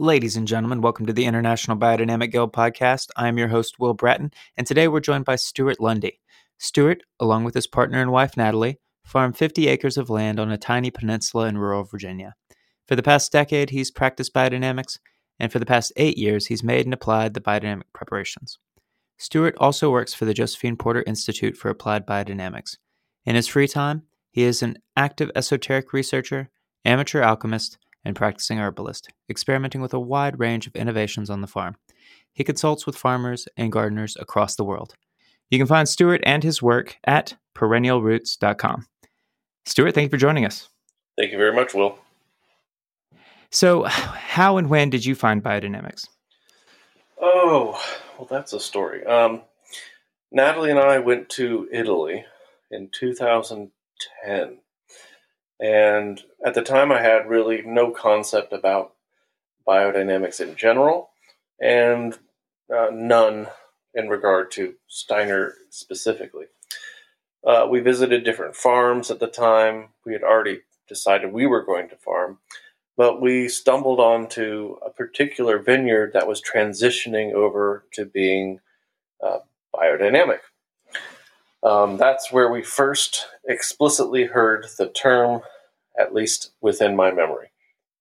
Ladies and gentlemen, welcome to the International Biodynamic Guild podcast. I'm your host, Will Bratton, and today we're joined by Stuart Lundy. Stuart, along with his partner and wife, Natalie, farm 50 acres of land on a tiny peninsula in rural Virginia. For the past decade, he's practiced biodynamics, and for the past eight years, he's made and applied the biodynamic preparations. Stuart also works for the Josephine Porter Institute for Applied Biodynamics. In his free time, he is an active esoteric researcher, amateur alchemist, and practicing herbalist, experimenting with a wide range of innovations on the farm. He consults with farmers and gardeners across the world. You can find Stuart and his work at perennialroots.com. Stuart, thank you for joining us. Thank you very much, Will. So, how and when did you find biodynamics? Oh, well, that's a story. Um, Natalie and I went to Italy in 2010 and at the time, I had really no concept about biodynamics in general, and uh, none in regard to Steiner specifically. Uh, we visited different farms at the time. We had already decided we were going to farm, but we stumbled onto a particular vineyard that was transitioning over to being uh, biodynamic. Um, that's where we first explicitly heard the term, at least within my memory.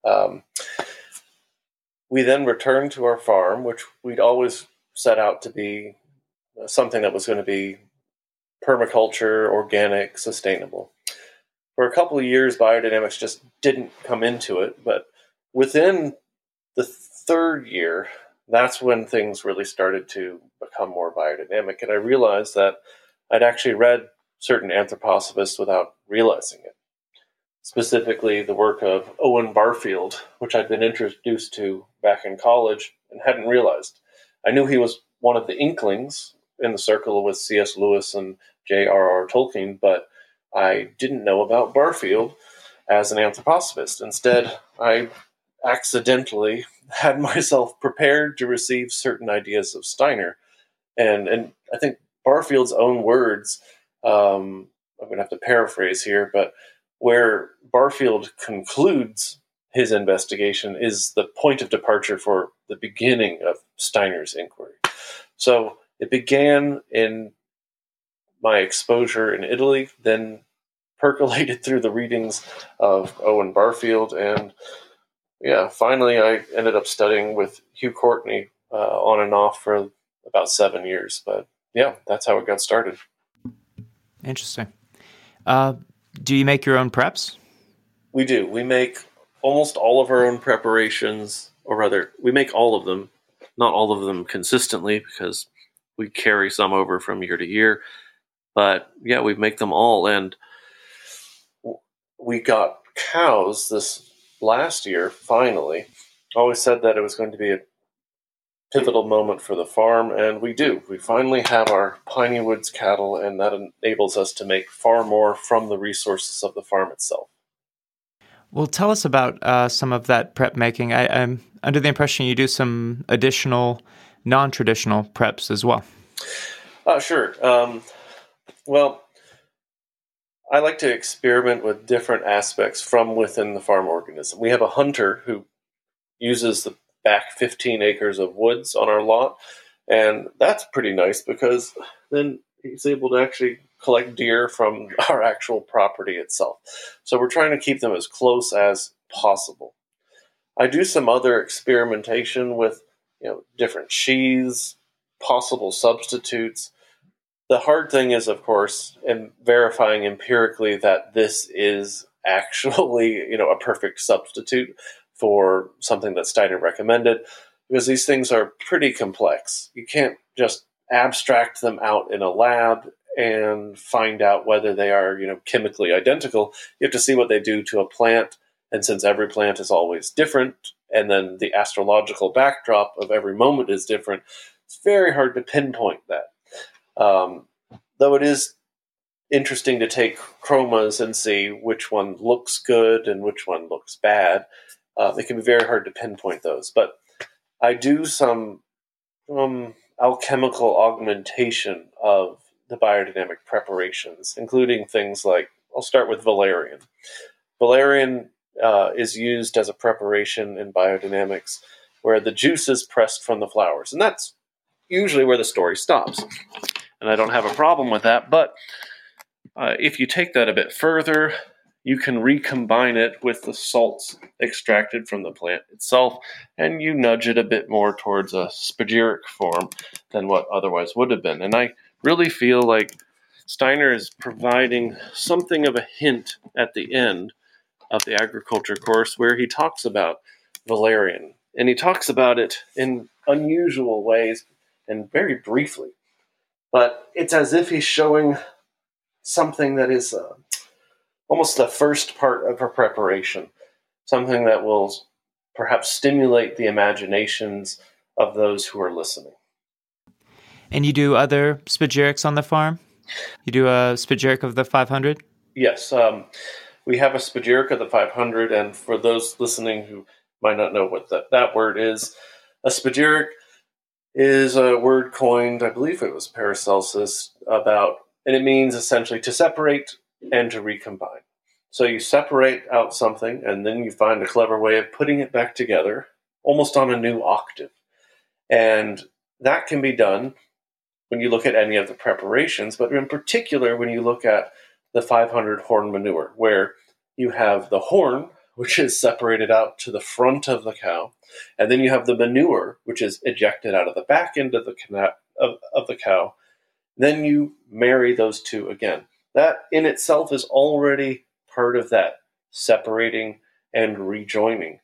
Um, we then returned to our farm, which we'd always set out to be something that was going to be permaculture, organic, sustainable. For a couple of years, biodynamics just didn't come into it, but within the third year, that's when things really started to become more biodynamic. And I realized that I'd actually read certain anthroposophists without realizing it. Specifically, the work of Owen Barfield, which I'd been introduced to back in college and hadn't realized. I knew he was one of the inklings in the circle with C.S. Lewis and J.R.R. Tolkien, but I didn't know about Barfield as an anthroposophist. Instead, I accidentally had myself prepared to receive certain ideas of Steiner. And, and I think Barfield's own words, um, I'm going to have to paraphrase here, but where Barfield concludes his investigation is the point of departure for the beginning of Steiner's inquiry. So it began in my exposure in Italy, then percolated through the readings of Owen Barfield, and yeah, finally I ended up studying with Hugh Courtney uh, on and off for about seven years. But yeah, that's how it got started. Interesting. Uh, do you make your own preps? We do. We make almost all of our own preparations, or rather, we make all of them. Not all of them consistently because we carry some over from year to year. But yeah, we make them all. And we got cows this last year, finally. Always said that it was going to be a pivotal moment for the farm, and we do. We finally have our Piney Woods cattle, and that enables us to make far more from the resources of the farm itself. Well, tell us about uh, some of that prep making. I, am under the impression you do some additional non traditional preps as well. Uh, sure. Um, well, I like to experiment with different aspects from within the farm organism. We have a hunter who uses the back 15 acres of woods on our lot. And that's pretty nice because then he's able to actually collect deer from our actual property itself. So we're trying to keep them as close as possible. I do some other experimentation with you know different sheaths, possible substitutes. The hard thing is, of course, in verifying empirically that this is actually you know a perfect substitute for something that Steiner recommended because these things are pretty complex. You can't just abstract them out in a lab and find out whether they are, you know, chemically identical. You have to see what they do to a plant, and since every plant is always different, and then the astrological backdrop of every moment is different, it's very hard to pinpoint that. Um, though it is interesting to take chromas and see which one looks good and which one looks bad. Uh, it can be very hard to pinpoint those, but I do some um, alchemical augmentation of the biodynamic preparations, including things like I'll start with valerian. Valerian uh, is used as a preparation in biodynamics where the juice is pressed from the flowers. And that's usually where the story stops. And I don't have a problem with that. But uh, if you take that a bit further, you can recombine it with the salts extracted from the plant itself, and you nudge it a bit more towards a spagyric form than what otherwise would have been. And I really feel like Steiner is providing something of a hint at the end of the agriculture course where he talks about valerian. And he talks about it in unusual ways and very briefly. But it's as if he's showing something that is uh, almost the first part of a preparation, something that will perhaps stimulate the imaginations of those who are listening. And you do other spagyrics on the farm? You do a spagyric of the 500? Yes. Um, we have a spagyric of the 500, and for those listening who might not know what that, that word is, a spagyric is a word coined, I believe it was Paracelsus, about, and it means essentially to separate and to recombine. So you separate out something, and then you find a clever way of putting it back together, almost on a new octave. And that can be done when you look at any of the preparations, but in particular when you look at the 500 horn manure, where you have the horn, which is separated out to the front of the cow, and then you have the manure, which is ejected out of the back end of the, of, of the cow. Then you marry those two again. That in itself is already part of that separating and rejoining.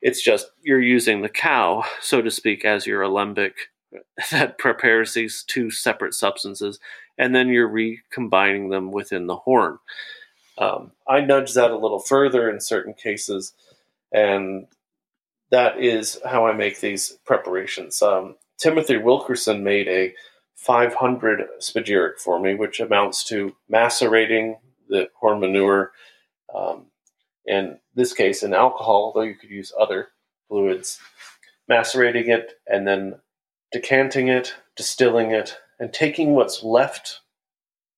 It's just you're using the cow, so to speak, as your alembic that prepares these two separate substances, and then you're recombining them within the horn. Um, I nudge that a little further in certain cases, and that is how I make these preparations. Um, Timothy Wilkerson made a 500 spagyric for me, which amounts to macerating the horn manure, um, in this case in alcohol, though you could use other fluids, macerating it and then decanting it, distilling it, and taking what's left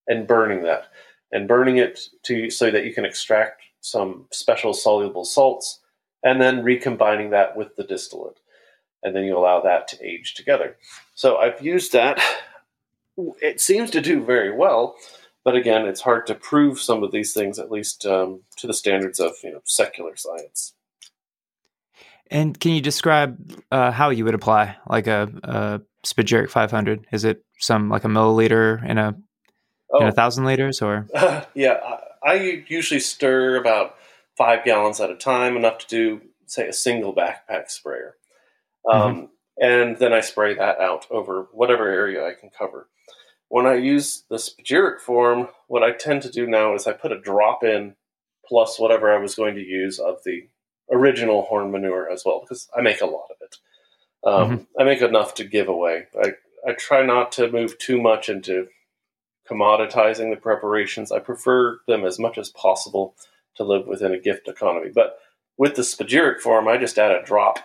and burning that, and burning it to so that you can extract some special soluble salts, and then recombining that with the distillate, and then you allow that to age together. So I've used that. It seems to do very well, but again, it's hard to prove some of these things, at least um, to the standards of you know secular science. And can you describe uh, how you would apply like a, a Spagyric 500? Is it some like a milliliter in a oh. in a oh. thousand liters, or? Uh, yeah, I, I, usually stir about five gallons at a time, enough to do say a single backpack sprayer, um, mm-hmm. and then I spray that out over whatever area I can cover. When I use the spagyric form, what I tend to do now is I put a drop in plus whatever I was going to use of the original horn manure as well because I make a lot of it. Um, mm-hmm. I make enough to give away. I, I try not to move too much into commoditizing the preparations. I prefer them as much as possible to live within a gift economy. But with the spagyric form, I just add a drop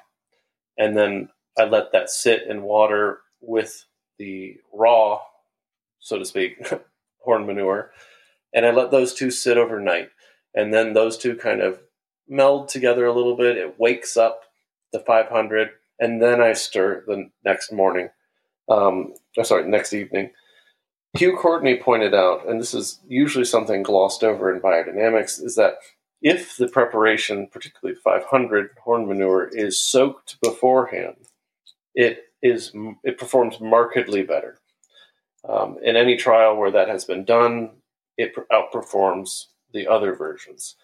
and then I let that sit in water with the raw, so to speak, horn manure. And I let those two sit overnight. And then those two kind of meld together a little bit. It wakes up the 500, and then I stir the next morning. Um, oh, sorry, next evening. Hugh Courtney pointed out, and this is usually something glossed over in biodynamics, is that if the preparation, particularly 500 horn manure, is soaked beforehand, it is it performs markedly better. Um, in any trial where that has been done, it outperforms the other versions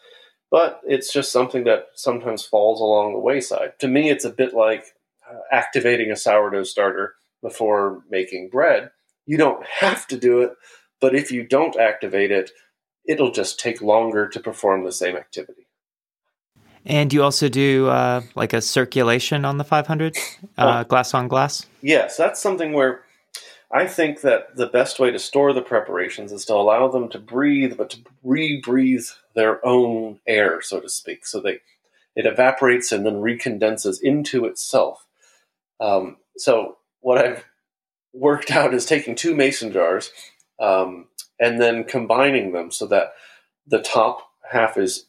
but it's just something that sometimes falls along the wayside. To me, it's a bit like uh, activating a sourdough starter before making bread. You don't have to do it, but if you don't activate it, it'll just take longer to perform the same activity. And you also do uh, like a circulation on the 500 uh, glass on glass? Yes, that's something where I think that the best way to store the preparations is to allow them to breathe, but to re-breathe their own air, so to speak. So they it evaporates and then recondenses into itself. Um, so what I've worked out is taking two mason jars um, and then combining them so that the top half is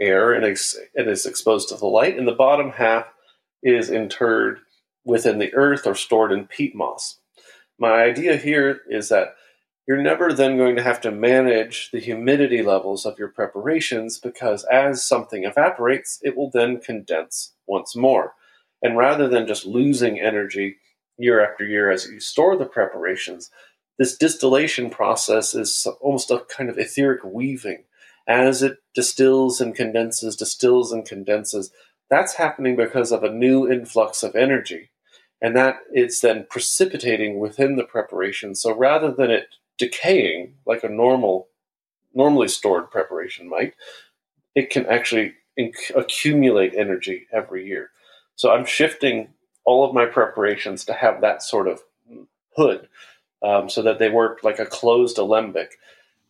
air and ex- it is exposed to the light, and the bottom half is interred within the earth or stored in peat moss. My idea here is that you're never then going to have to manage the humidity levels of your preparations because as something evaporates, it will then condense once more. And rather than just losing energy year after year as you store the preparations, this distillation process is almost a kind of etheric weaving. As it distills and condenses, distills and condenses, that's happening because of a new influx of energy. And that it's then precipitating within the preparation. So rather than it decaying like a normal, normally stored preparation might, it can actually inc- accumulate energy every year. So I'm shifting all of my preparations to have that sort of mm, hood um, so that they work like a closed alembic,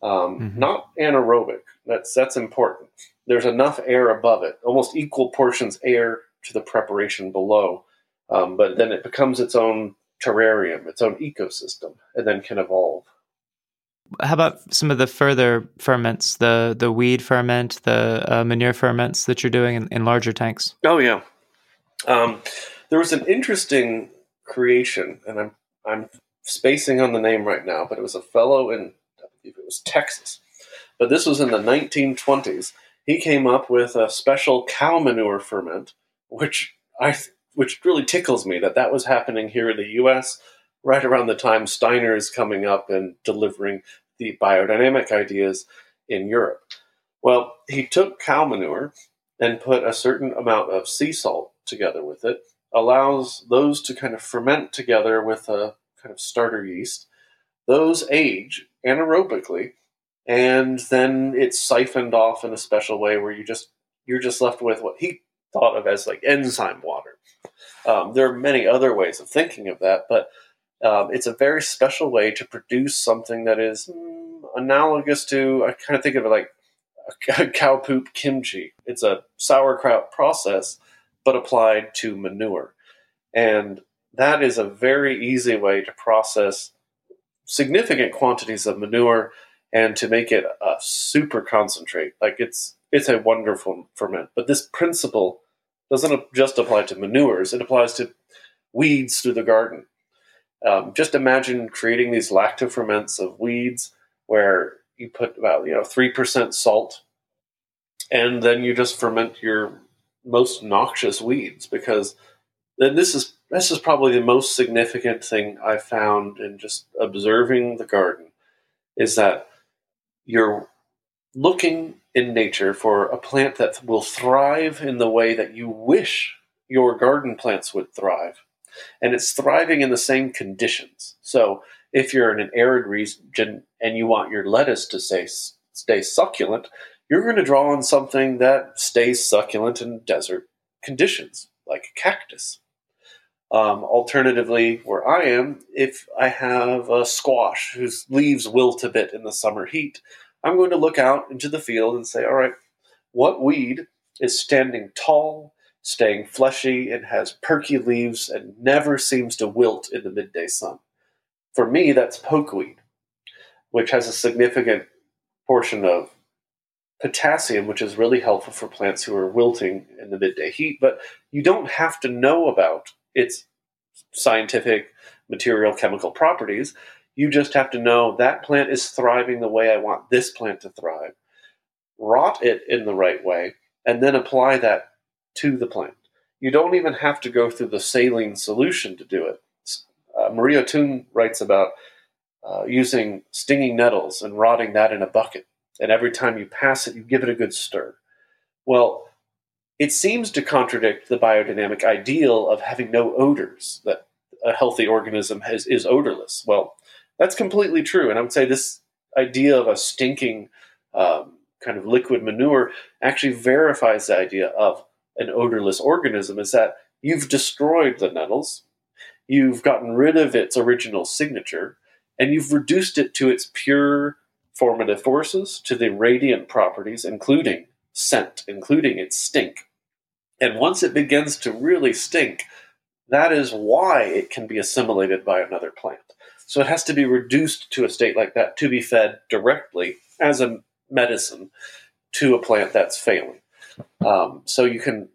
um, mm-hmm. not anaerobic. That's that's important. There's enough air above it, almost equal portions air to the preparation below, um, but then it becomes its own terrarium, its own ecosystem, and then can evolve. How about some of the further ferments, the the weed ferment, the uh, manure ferments that you're doing in, in larger tanks? Oh yeah, um, there was an interesting creation, and I'm I'm spacing on the name right now, but it was a fellow in I believe it was Texas, but this was in the 1920s. He came up with a special cow manure ferment, which I which really tickles me that that was happening here in the U.S. right around the time Steiner is coming up and delivering the biodynamic ideas in Europe. Well, he took cow manure and put a certain amount of sea salt together with it, allows those to kind of ferment together with a kind of starter yeast. Those age anaerobically, and then it's siphoned off in a special way where you just you're just left with what he thought of as like enzyme water. Um, there are many other ways of thinking of that, but um, it's a very special way to produce something that is mm, analogous to, I kind of think of it like cow poop kimchi. It's a sauerkraut process, but applied to manure. And that is a very easy way to process significant quantities of manure and to make it a super concentrate. Like it's it's a wonderful ferment. But this principle doesn't just apply to manures; it applies to weeds through the garden. Um, just imagine creating these lacto ferments of weeds where you put about you know three percent salt, and then you just ferment your most noxious weeds because then this is this is probably the most significant thing I've found in just observing the garden is that you're looking in nature for a plant that will thrive in the way that you wish your garden plants would thrive and it's thriving in the same conditions. So if you're in an arid region and you want your lettuce to stay, stay succulent, you're going to draw on something that stays succulent in desert conditions, like a cactus. Um, alternatively, where I am, if I have a squash whose leaves wilt a bit in the summer heat, I'm going to look out into the field and say, all right, what weed is standing tall staying fleshy and has perky leaves and never seems to wilt in the midday sun. For me, that's pokeweed, which has a significant portion of potassium, which is really helpful for plants who are wilting in the midday heat. But you don't have to know about its scientific, material, chemical properties. You just have to know that plant is thriving the way I want this plant to thrive. Rot it in the right way, and then apply that to the plant. You don't even have to go through the saline solution to do it. Uh, Maria Thun writes about uh, using stinging nettles and rotting that in a bucket. And every time you pass it, you give it a good stir. Well, it seems to contradict the biodynamic ideal of having no odors, that a healthy organism has, is odorless. Well, that's completely true. And I would say this idea of a stinking um, kind of liquid manure actually verifies the idea of an odorless organism is that you've destroyed the nettles, you've gotten rid of its original signature, and you've reduced it to its pure formative forces, to the radiant properties, including scent, including its stink. And once it begins to really stink, that is why it can be assimilated by another plant. So it has to be reduced to a state like that to be fed directly as a medicine to a plant that's failing. Um, so you can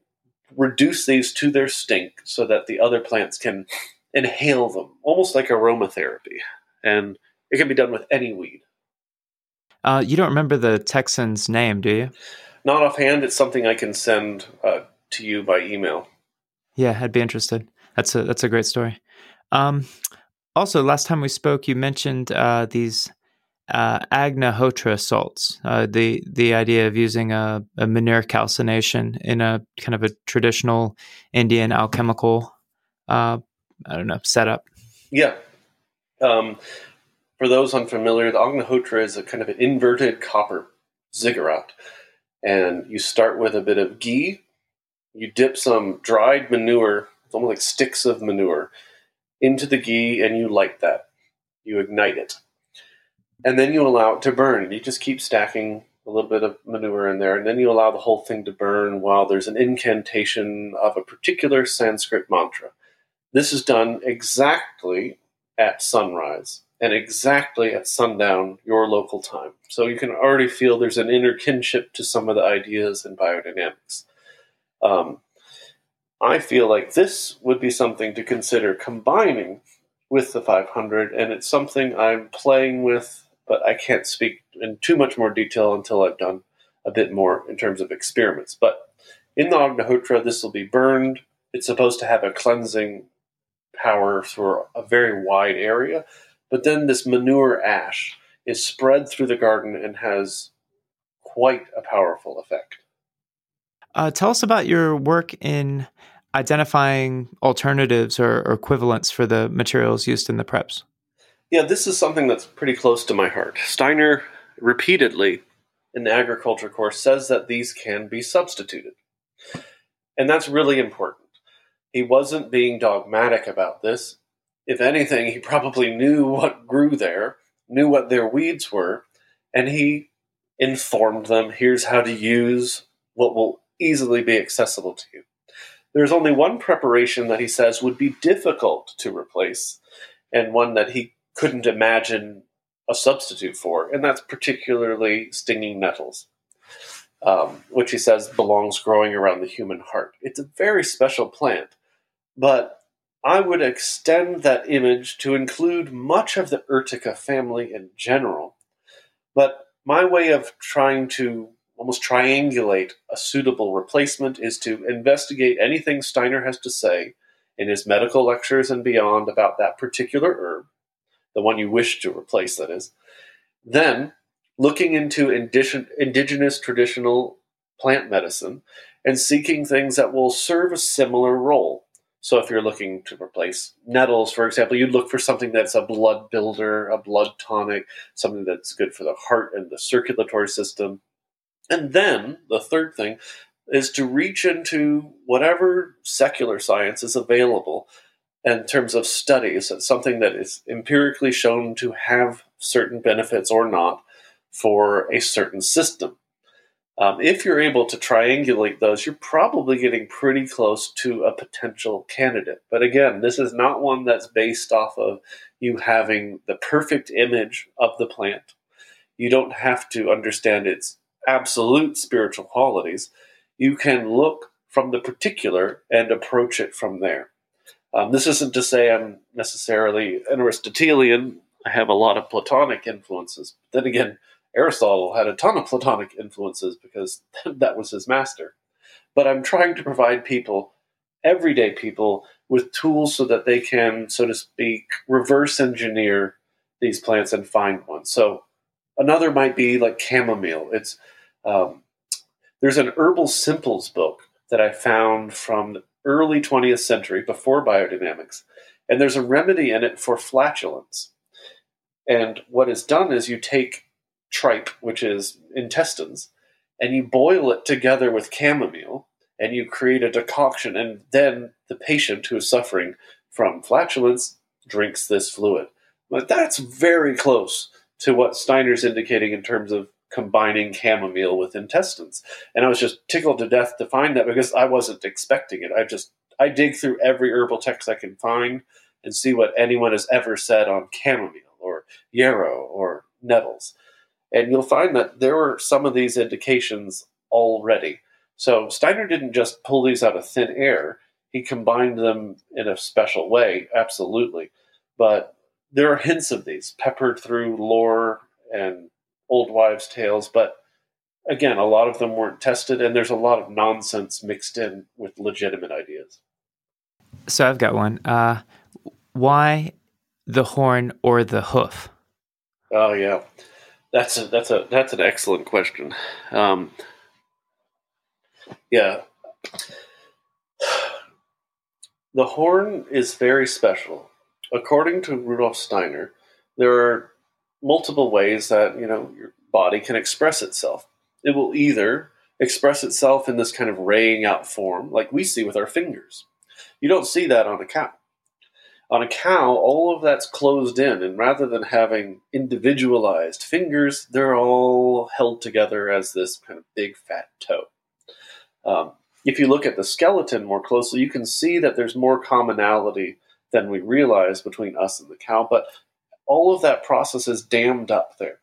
reduce these to their stink so that the other plants can inhale them, almost like aromatherapy. And it can be done with any weed. Uh, you don't remember the Texan's name, do you? Not offhand. It's something I can send uh, to you by email. Yeah, I'd be interested. That's a that's a great story. Um, also, last time we spoke, you mentioned uh, these uh, agnihotra salts. Uh, the the idea of using a, a, manure calcination in a kind of a traditional Indian alchemical, uh, I don't know, setup. Yeah. Um, for those unfamiliar, the Agnihotra is a kind of an inverted copper ziggurat. And you start with a bit of ghee, you dip some dried manure, it's almost like sticks of manure, into the ghee, and you light that. You ignite it. And then you allow it to burn. You just keep stacking a little bit of manure in there, and then you allow the whole thing to burn while there's an incantation of a particular Sanskrit mantra. This is done exactly at sunrise and exactly at sundown, your local time. So you can already feel there's an inner kinship to some of the ideas in biodynamics. Um, I feel like this would be something to consider combining with the 500, and it's something I'm playing with, but I can't speak in too much more detail until I've done a bit more in terms of experiments. But in the Agnihotra, this will be burned. It's supposed to have a cleansing power for a very wide area but then this manure ash is spread through the garden and has quite a powerful effect. Uh, tell us about your work in identifying alternatives or, or, equivalents for the materials used in the preps. Yeah, this is something that's pretty close to my heart. Steiner repeatedly in the agriculture course says that these can be substituted. And that's really important. He wasn't being dogmatic about this if anything, he probably knew what grew there, knew what their weeds were, and he informed them here's how to use what will easily be accessible to you. There's only one preparation that he says would be difficult to replace, and one that he couldn't imagine a substitute for, and that's particularly stinging nettles, um, which he says belongs growing around the human heart. It's a very special plant, but I would extend that image to include much of the Urtica family in general. But my way of trying to almost triangulate a suitable replacement is to investigate anything Steiner has to say in his medical lectures and beyond about that particular herb, the one you wish to replace, that is. Then, looking into indigenous traditional plant medicine and seeking things that will serve a similar role so if you're looking to replace nettles, for example, you'd look for something that's a blood builder, a blood tonic, something that's good for the heart and the circulatory system. And then the third thing is to reach into whatever secular science is available in terms of studies, something that is empirically shown to have certain benefits or not for a certain system. Um, if you're able to triangulate those, you're probably getting pretty close to a potential candidate. But again, this is not one that's based off of you having the perfect image of the plant. You don't have to understand its absolute spiritual qualities. You can look from the particular and approach it from there. Um, this isn't to say I'm necessarily an Aristotelian. I have a lot of Platonic influences. But then again, Aristotle had a ton of Platonic influences because that was his master. But I'm trying to provide people, everyday people, with tools so that they can, so to speak, reverse engineer these plants and find one. So another might be like chamomile. It's um, there's an herbal simples book that I found from the early 20th century before biodynamics, and there's a remedy in it for flatulence. And what is done is you take tripe, which is intestines, and you boil it together with chamomile and you create a decoction. And then the patient who is suffering from flatulence drinks this fluid. But that's very close to what Steiner's indicating in terms of combining chamomile with intestines. And I was just tickled to death to find that because I wasn't expecting it. I just I dig through every herbal text I can find and see what anyone has ever said on chamomile or yarrow or nettles. And you'll find that there are some of these indications already. So Steiner didn't just pull these out of thin air. He combined them in a special way, absolutely. But there are hints of these peppered through lore and old wives' tales, but again, a lot of them weren't tested, and there's a lot of nonsense mixed in with legitimate ideas. So I've got one. Uh, why the horn or the hoof? Oh yeah, that's a that's a that's an excellent question. Um, yeah, the horn is very special. According to Rudolf Steiner, there are multiple ways that you know your body can express itself. It will either express itself in this kind of raying out form, like we see with our fingers. You don't see that on a cow. On a cow, all of that's closed in, and rather than having individualized fingers, they're all held together as this kind of big fat toe. Um, if you look at the skeleton more closely, you can see that there's more commonality than we realize between us and the cow, but all of that process is dammed up there.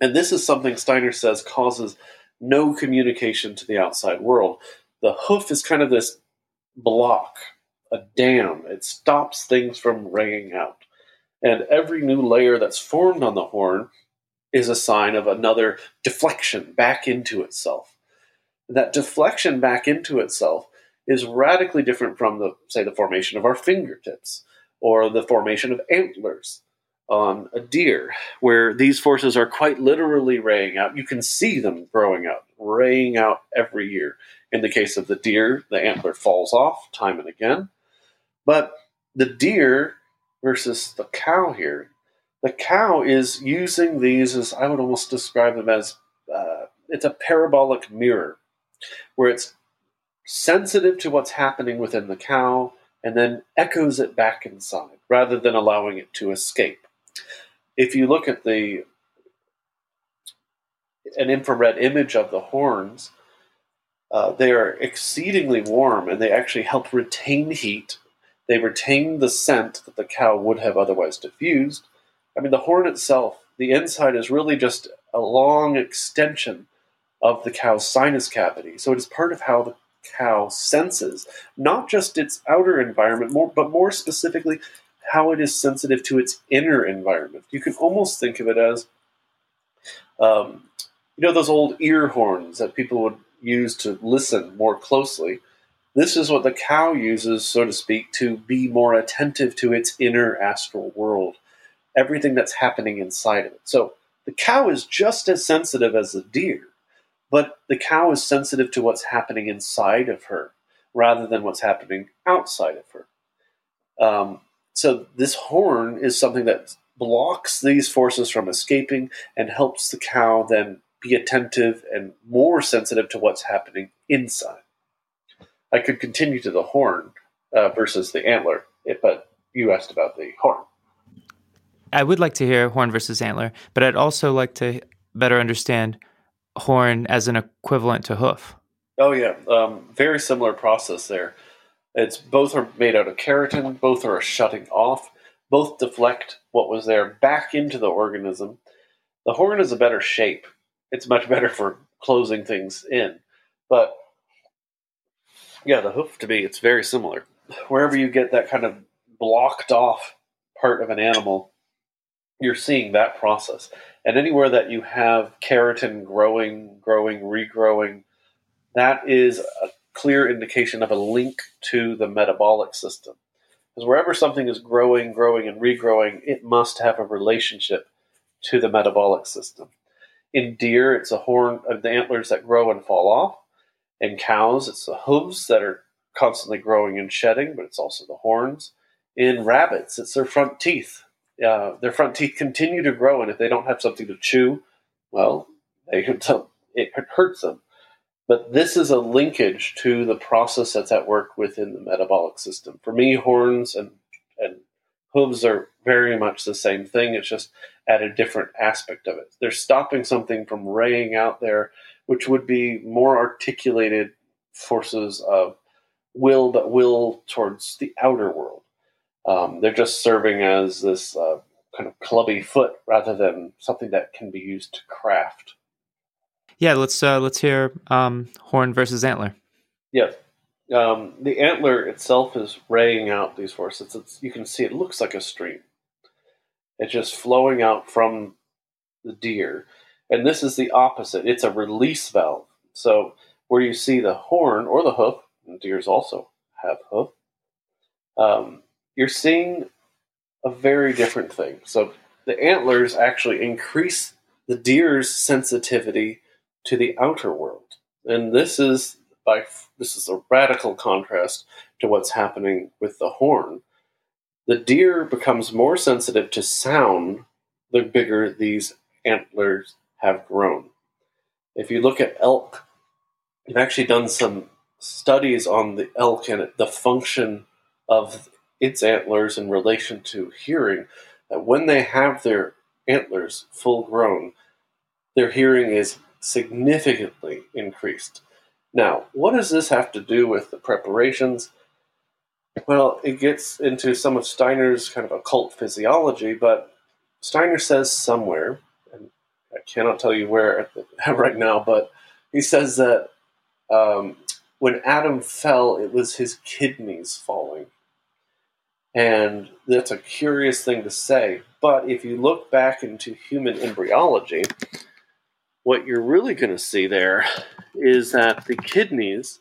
And this is something Steiner says causes no communication to the outside world. The hoof is kind of this block, a dam. It stops things from raying out. And every new layer that's formed on the horn is a sign of another deflection back into itself. That deflection back into itself is radically different from the say the formation of our fingertips or the formation of antlers on a deer, where these forces are quite literally raying out. You can see them growing out, raying out every year. In the case of the deer, the antler falls off time and again. But the deer versus the cow here, the cow is using these as I would almost describe them as uh, it's a parabolic mirror, where it's sensitive to what's happening within the cow and then echoes it back inside rather than allowing it to escape if you look at the an infrared image of the horns, uh, they are exceedingly warm and they actually help retain heat. They retain the scent that the cow would have otherwise diffused. I mean, the horn itself, the inside is really just a long extension of the cow's sinus cavity. So it is part of how the cow senses not just its outer environment, more, but more specifically how it is sensitive to its inner environment. You can almost think of it as, um, you know, those old ear horns that people would use to listen more closely. This is what the cow uses, so to speak, to be more attentive to its inner astral world, everything that's happening inside of it. So the cow is just as sensitive as the deer, but the cow is sensitive to what's happening inside of her rather than what's happening outside of her. Um, so this horn is something that blocks these forces from escaping and helps the cow then be attentive and more sensitive to what's happening inside. I could continue to the horn uh, versus the antler, but you asked about the horn. I would like to hear horn versus antler, but I'd also like to better understand horn as an equivalent to hoof. Oh yeah, um, very similar process there. It's both are made out of keratin, both are shutting off, both deflect what was there back into the organism. The horn is a better shape. It's much better for closing things in. But yeah, the hoof to me, it's very similar. Wherever you get that kind of blocked off part of an animal, you're seeing that process. And anywhere that you have keratin growing, growing, regrowing, that is a clear indication of a link to the metabolic system. Because wherever something is growing, growing, and regrowing, it must have a relationship to the metabolic system. In deer, it's a horn of the antlers that grow and fall off. In cows, it's the hooves that are constantly growing and shedding, but it's also the horns. In rabbits, it's their front teeth. Uh, their front teeth continue to grow, and if they don't have something to chew, well, they, it hurts them. But this is a linkage to the process that's at work within the metabolic system. For me, horns and, and hooves are very much the same thing. It's just at a different aspect of it. They're stopping something from raying out there, which would be more articulated forces of will, but will towards the outer world. Um, they're just serving as this uh, kind of clubby foot rather than something that can be used to craft. Yeah, let's uh, let's hear um, horn versus antler. Yeah, um, the antler itself is raying out these forces. It's, you can see it looks like a stream. It's just flowing out from the deer, and this is the opposite. It's a release valve. So where you see the horn or the hoof, deers also have hoof, um, you're seeing a very different thing. So the antlers actually increase the deer's sensitivity to the outer world, and this is by this is a radical contrast to what's happening with the horn. The deer becomes more sensitive to sound the bigger these antlers have grown. If you look at elk, I've actually done some studies on the elk and the function of its antlers in relation to hearing. That when they have their antlers full grown, their hearing is significantly increased. Now, what does this have to do with the preparations? Well, it gets into some of Steiner's kind of occult physiology, but Steiner says somewhere, and I cannot tell you where right now, but he says that um, when Adam fell, it was his kidneys falling. And that's a curious thing to say. But if you look back into human embryology, what you're really going to see there is that the kidneys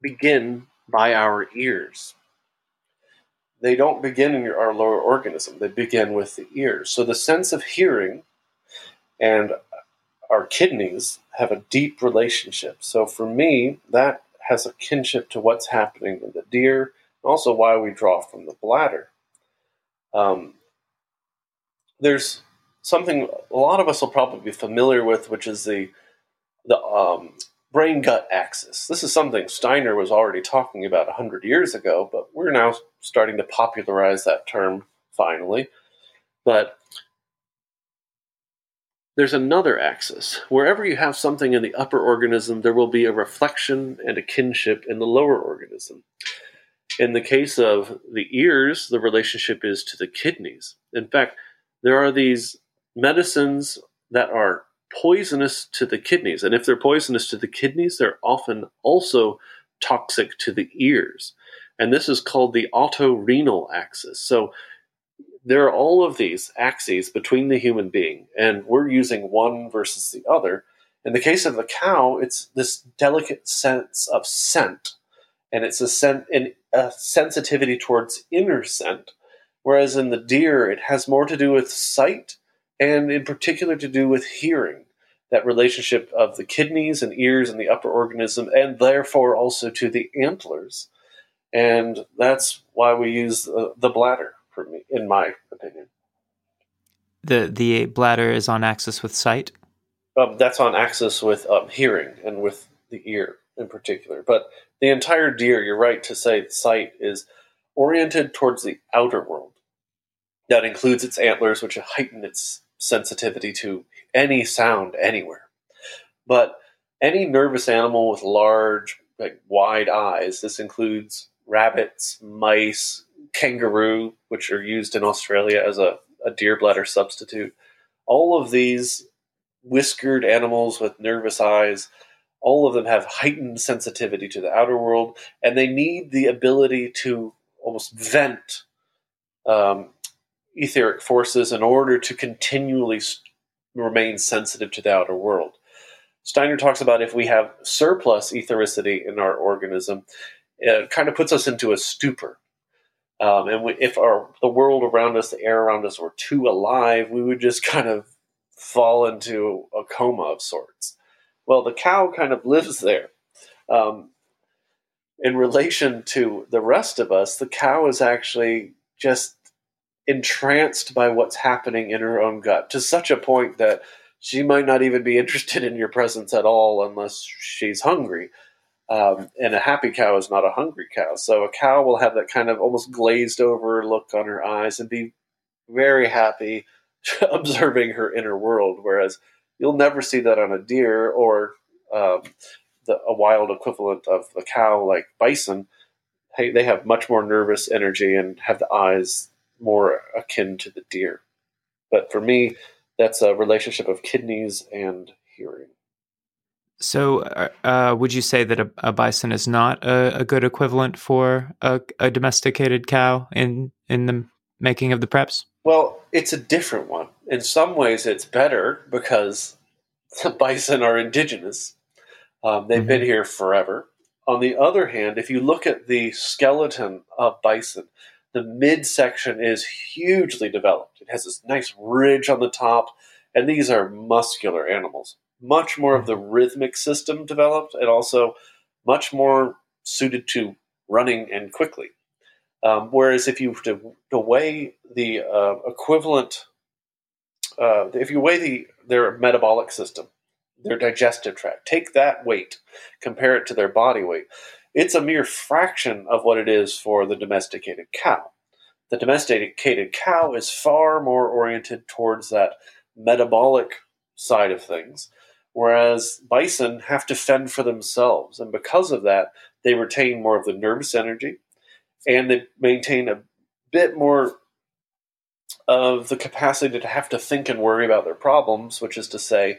begin by our ears. They don't begin in your, our lower organism, they begin with the ears. So the sense of hearing and our kidneys have a deep relationship. So for me, that has a kinship to what's happening in the deer, and also why we draw from the bladder. Um, there's something a lot of us will probably be familiar with, which is the the um, brain gut axis. This is something Steiner was already talking about 100 years ago, but we're now starting to popularize that term finally. But there's another axis. Wherever you have something in the upper organism, there will be a reflection and a kinship in the lower organism. In the case of the ears, the relationship is to the kidneys. In fact, there are these medicines that are poisonous to the kidneys. And if they're poisonous to the kidneys, they're often also toxic to the ears. And this is called the otorenal axis. So there are all of these axes between the human being, and we're using one versus the other. In the case of the cow, it's this delicate sense of scent, and it's a, sen- a sensitivity towards inner scent. Whereas in the deer, it has more to do with sight and in particular to do with hearing, that relationship of the kidneys and ears and the upper organism, and therefore also to the antlers. And that's why we use the, the bladder, for me, in my opinion. The the bladder is on axis with sight. Um, that's on axis with um, hearing and with the ear in particular. But the entire deer, you're right to say sight is oriented towards the outer world. That includes its antlers, which heighten its sensitivity to any sound anywhere. But any nervous animal with large, like wide eyes, this includes rabbits, mice, kangaroo, which are used in Australia as a, a deer bladder substitute. All of these whiskered animals with nervous eyes, all of them have heightened sensitivity to the outer world, and they need the ability to almost vent um, etheric forces in order to continually remain sensitive to the outer world. Steiner talks about if we have surplus ethericity in our organism, it kind of puts us into a stupor. Um, and we, if our the world around us, the air around us, were too alive, we would just kind of fall into a coma of sorts. Well, the cow kind of lives there. Um, in relation to the rest of us, the cow is actually just entranced by what's happening in her own gut to such a point that she might not even be interested in your presence at all unless she's hungry. Um, and a happy cow is not a hungry cow. So a cow will have that kind of almost glazed over look on her eyes and be very happy observing her inner world. Whereas you'll never see that on a deer or um, the, a wild equivalent of a cow like bison. Hey, they have much more nervous energy and have the eyes more akin to the deer. But for me, that's a relationship of kidneys and hearing. So, uh, uh, would you say that a, a bison is not a, a, good equivalent for a, a, domesticated cow in in the making of the preps? Well, it's a different one. In some ways, it's better because the bison are indigenous. Um, they've mm-hmm. been here forever. On the other hand, if you look at the skeleton of bison, the midsection is hugely developed. It has this nice ridge on the top, and these are muscular animals much more of the rhythmic system developed and also much more suited to running and quickly. Um, whereas if you to, to weigh the uh, equivalent, uh, if you weigh the their metabolic system, their digestive tract, take that weight, compare it to their body weight, it's a mere fraction of what it is for the domesticated cow. The domesticated cow is far more oriented towards that metabolic side of things, whereas bison have to fend for themselves. And because of that, they retain more of the nervous energy and they maintain a bit more of the capacity to have to think and worry about their problems, which is to say,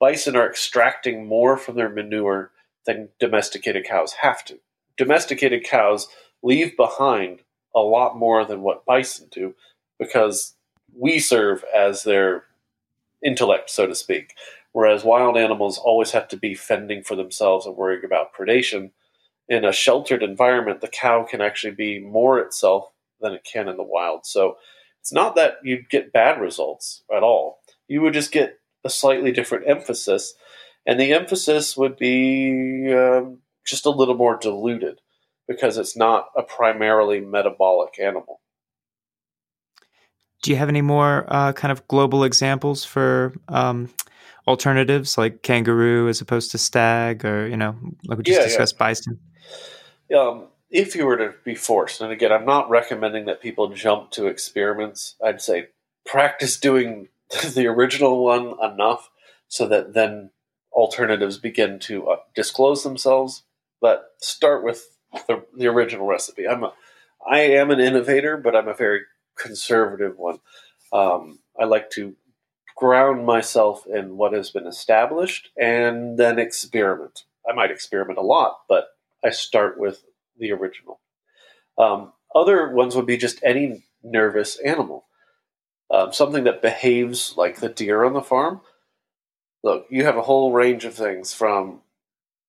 bison are extracting more from their manure than domesticated cows have to. Domesticated cows leave behind a lot more than what bison do because we serve as their intellect, so to speak. Whereas wild animals always have to be fending for themselves and worrying about predation. In a sheltered environment, the cow can actually be more itself than it can in the wild. So it's not that you'd get bad results at all. You would just get a slightly different emphasis, and the emphasis would be um, just a little more diluted because it's not a primarily metabolic animal. Do you have any more uh, kind of global examples for um, alternatives like kangaroo as opposed to stag, or you know, like we just yeah, discussed, yeah. bison? Um, if you were to be forced, and again, I'm not recommending that people jump to experiments. I'd say practice doing the original one enough so that then alternatives begin to uh, disclose themselves. But start with the, the original recipe. I'm a, I am an innovator, but I'm a very conservative one. Um, I like to ground myself in what has been established and then experiment. I might experiment a lot, but I start with the original. Um, other ones would be just any nervous animal, um, something that behaves like the deer on the farm. Look, you have a whole range of things from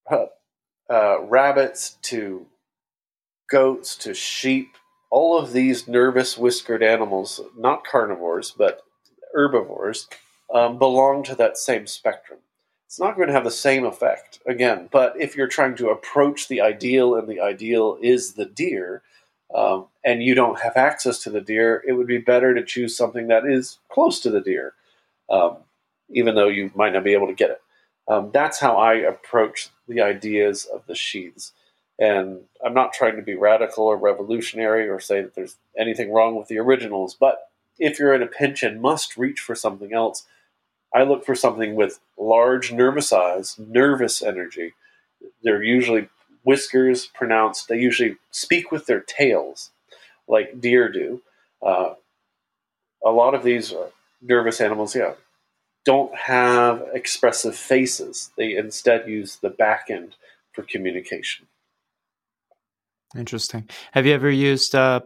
uh, rabbits to goats to sheep. All of these nervous whiskered animals, not carnivores, but herbivores um, belong to that same spectrum. It's not going to have the same effect, again, but if you're trying to approach the ideal and the ideal is the deer, um, and you don't have access to the deer, it would be better to choose something that is close to the deer, um, even though you might not be able to get it. Um, that's how I approach the ideas of the sheaths. And I'm not trying to be radical or revolutionary or say that there's anything wrong with the originals, but if you're in a pinch and must reach for something else, I look for something with large nervous eyes, nervous energy. They're usually whiskers pronounced. They usually speak with their tails, like deer do. Uh, a lot of these nervous animals, yeah, don't have expressive faces. They instead use the back end for communication. Interesting. Have you ever used uh,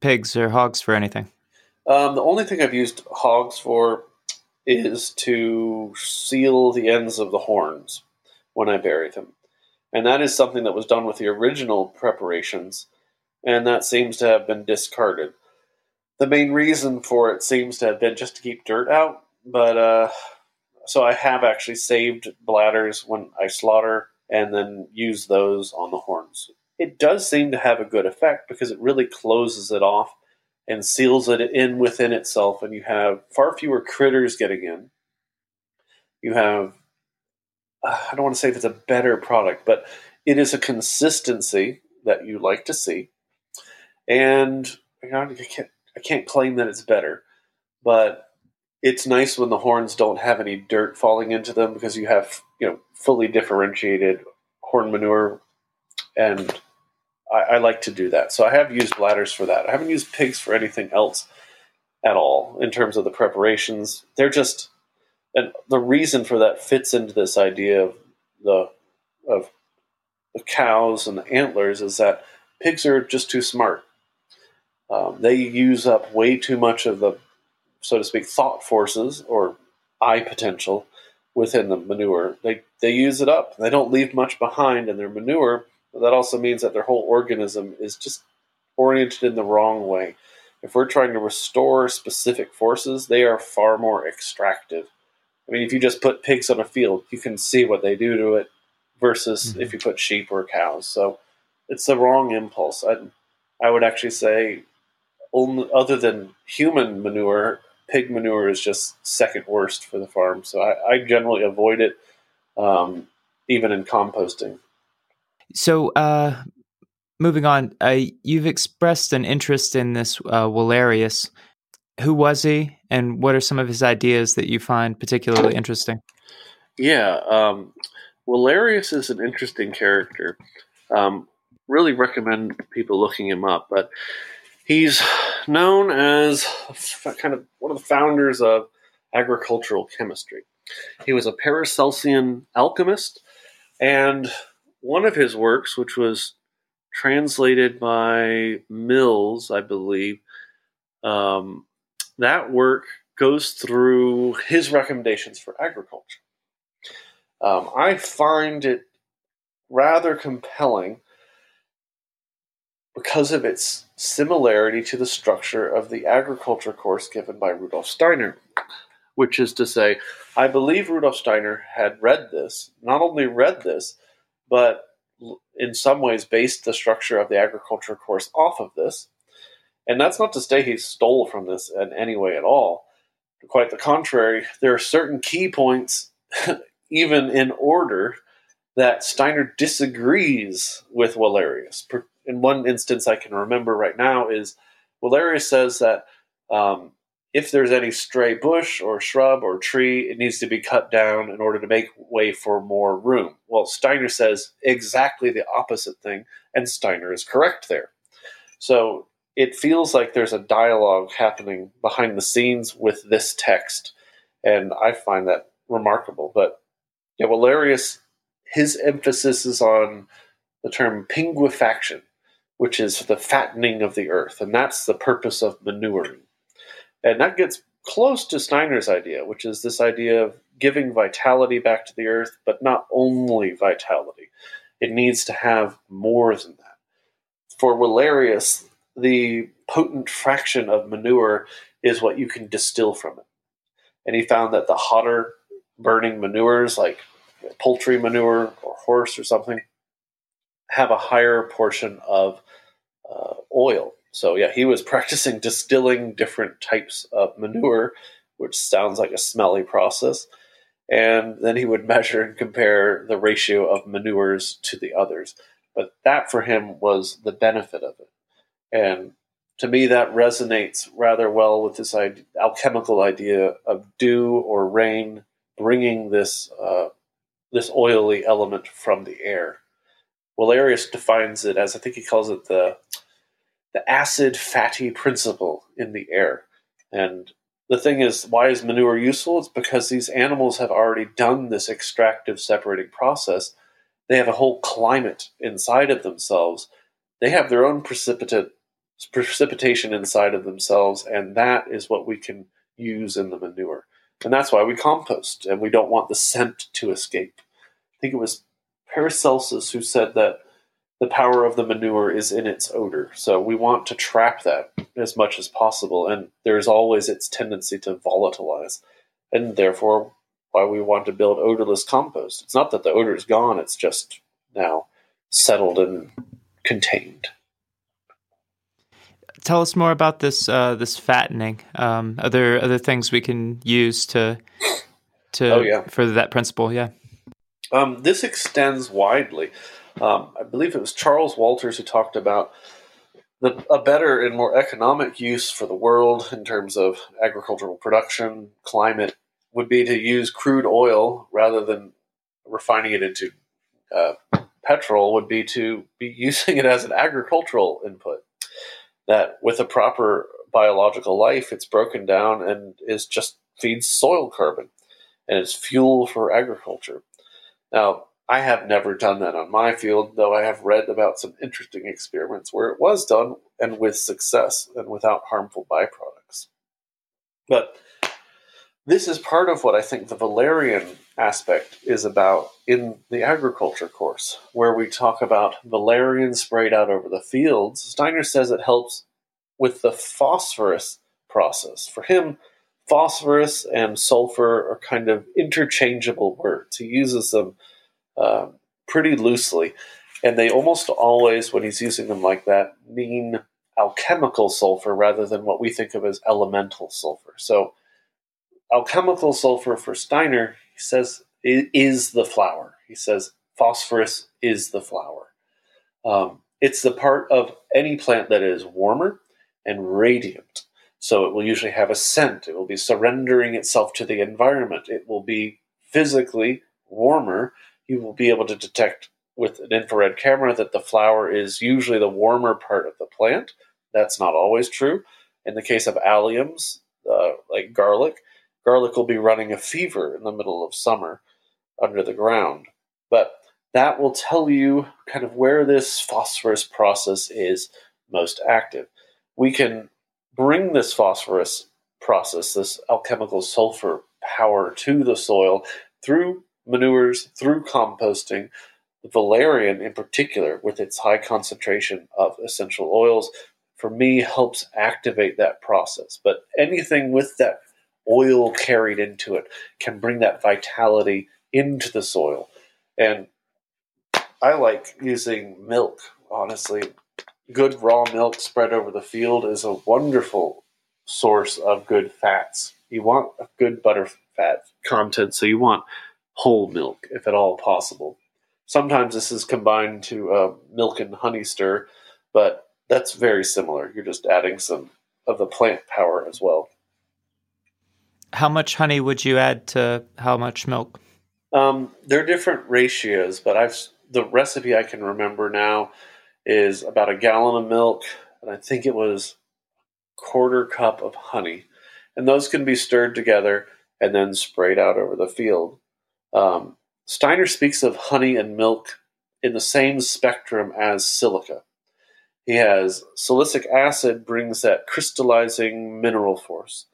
pigs or hogs for anything? Um, the only thing I've used hogs for is to seal the ends of the horns when I bury them. And that is something that was done with the original preparations, and that seems to have been discarded. The main reason for it seems to have been just to keep dirt out, but uh, so I have actually saved bladders when I slaughter and then use those on the horns. It does seem to have a good effect because it really closes it off and seals it in within itself, and you have far fewer critters getting in. You have, uh, I don't want to say if it's a better product, but it is a consistency that you like to see. And you know, I, can't, I can't claim that it's better, but it's nice when the horns don't have any dirt falling into them because you have you know fully differentiated horn manure and I, I, like to do that. So I have used bladders for that. I haven't used pigs for anything else at all in terms of the preparations. They're just and the reason for that fits into this idea of the of the cows and the antlers is that pigs are just too smart. Um, they use up way too much of the, so to speak, thought forces or I potential within the manure. They they use it up. They don't leave much behind in their manure. But that also means that their whole organism is just oriented in the wrong way. If we're trying to restore specific forces, they are far more extractive. I mean, if you just put pigs on a field, you can see what they do to it versus mm-hmm. if you put sheep or cows. So it's the wrong impulse. I, I would actually say, only, other than human manure, pig manure is just second worst for the farm. So I, I generally avoid it, um, even in composting. So, uh, moving on, uh, you've expressed an interest in this uh, Wallerius. Who was he, and what are some of his ideas that you find particularly interesting? Yeah, um, Wallerius is an interesting character. Um, really recommend people looking him up, but he's known as kind of one of the founders of agricultural chemistry. He was a Paracelsian alchemist, and one of his works, which was translated by Mills, I believe, um, that work goes through his recommendations for agriculture. Um, I find it rather compelling because of its similarity to the structure of the agriculture course given by Rudolf Steiner. Which is to say, I believe Rudolf Steiner had read this, not only read this, but in some ways based the structure of the agriculture course off of this. And that's not to say he stole from this in any way at all. Quite the contrary, there are certain key points, even in order, that Steiner disagrees with Wallerius. In one instance I can remember right now is Wallerius says that um, if there's any stray bush or shrub or tree, it needs to be cut down in order to make way for more room. Well, Steiner says exactly the opposite thing, and Steiner is correct there. So it feels like there's a dialogue happening behind the scenes with this text, and I find that remarkable. But yeah, Wallerius, his emphasis is on the term pinguifaction, which is the fattening of the earth, and that's the purpose of manuring. And that gets close to Steiner's idea, which is this idea of giving vitality back to the earth, but not only vitality. It needs to have more than that. For Wallerius, the potent fraction of manure is what you can distill from it. And he found that the hotter burning manures, like poultry manure or horse or something, have a higher portion of uh, oil so yeah, he was practicing distilling different types of manure, which sounds like a smelly process. And then he would measure and compare the ratio of manures to the others. But that for him was the benefit of it. And to me, that resonates rather well with this alchemical idea of dew or rain bringing this uh, this oily element from the air. Wallerius defines it as I think he calls it the the acid fatty principle in the air. And the thing is, why is manure useful? It's because these animals have already done this extractive separating process. They have a whole climate inside of themselves. They have their own precipitate precipitation inside of themselves, and that is what we can use in the manure. And that's why we compost, and we don't want the scent to escape. I think it was Paracelsus who said that the power of the manure is in its odor. So we want to trap that as much as possible. And there's always its tendency to volatilize. And therefore, why we want to build odorless compost. It's not that the odor is gone, it's just now settled and contained. Tell us more about this uh, this fattening. Um, are there other things we can use to to oh, yeah. further that principle? Yeah. Um, this extends widely. Um, I believe it was Charles Walters who talked about the, a better and more economic use for the world in terms of agricultural production, climate, would be to use crude oil rather than refining it into uh, petrol, would be to be using it as an agricultural input. That with a proper biological life, it's broken down and is just feeds soil carbon. and it's fuel for agriculture. Now, I have never done that on my field, though I have read about some interesting experiments where it was done and with success and without harmful byproducts. But this is part of what I think the Valerian aspect is about in the agriculture course, where we talk about valerian sprayed out over the fields. Steiner says it helps with the phosphorus process. For him, phosphorus and sulfur are kind of interchangeable words. He uses them uh, pretty loosely, and they almost always, when he's using them like that, mean alchemical sulfur rather than what we think of as elemental sulfur. So, alchemical sulfur for Steiner, he says, is the flower. He says phosphorus is the flower. Um, it's the part of any plant that is warmer and radiant. So it will usually have a scent. It will be surrendering itself to the environment. It will be physically warmer. You will be able to detect with an infrared camera that the flower is usually the warmer part of the plant. That's not always true. In the case of alliums, uh, like garlic, garlic will be running a fever in the middle of summer under the ground. But that will tell you kind of where this phosphorus process is most active. We can bring this phosphorus process, this alchemical sulfur power to the soil through manures, through composting. Valerian, in particular, with its high concentration of essential oils, for me helps activate that process. But anything with that oil carried into it can bring that vitality into the soil. And I like using milk, honestly. Good raw milk spread over the field is a wonderful source of good fats. You want a good butter fat content, so you want whole milk if at all possible. Sometimes this is combined to uh, milk and honey stir, but that's very similar. You're just adding some of the plant power as well. How much honey would you add to how much milk? Um, there are different ratios, but I've the recipe I can remember now is about a gallon of milk, and I think it was quarter cup of honey, and those can be stirred together and then sprayed out over the field. Um, Steiner speaks of honey and milk in the same spectrum as silica. He has silicic acid brings that crystallizing mineral force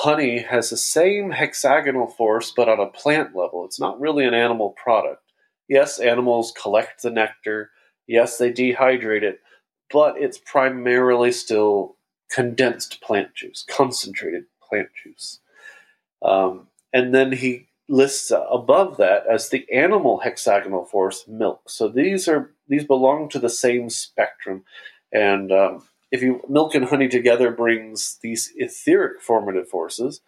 honey has the same hexagonal force, but on a plant level. It's not really an animal product. Yes, animals collect the nectar. Yes, they dehydrate it, but it's primarily still condensed plant juice, concentrated plant juice. Um, and then he lists above that as the animal hexagonal force milk. So these are these belong to the same spectrum, and um, if you milk and honey together brings these etheric formative forces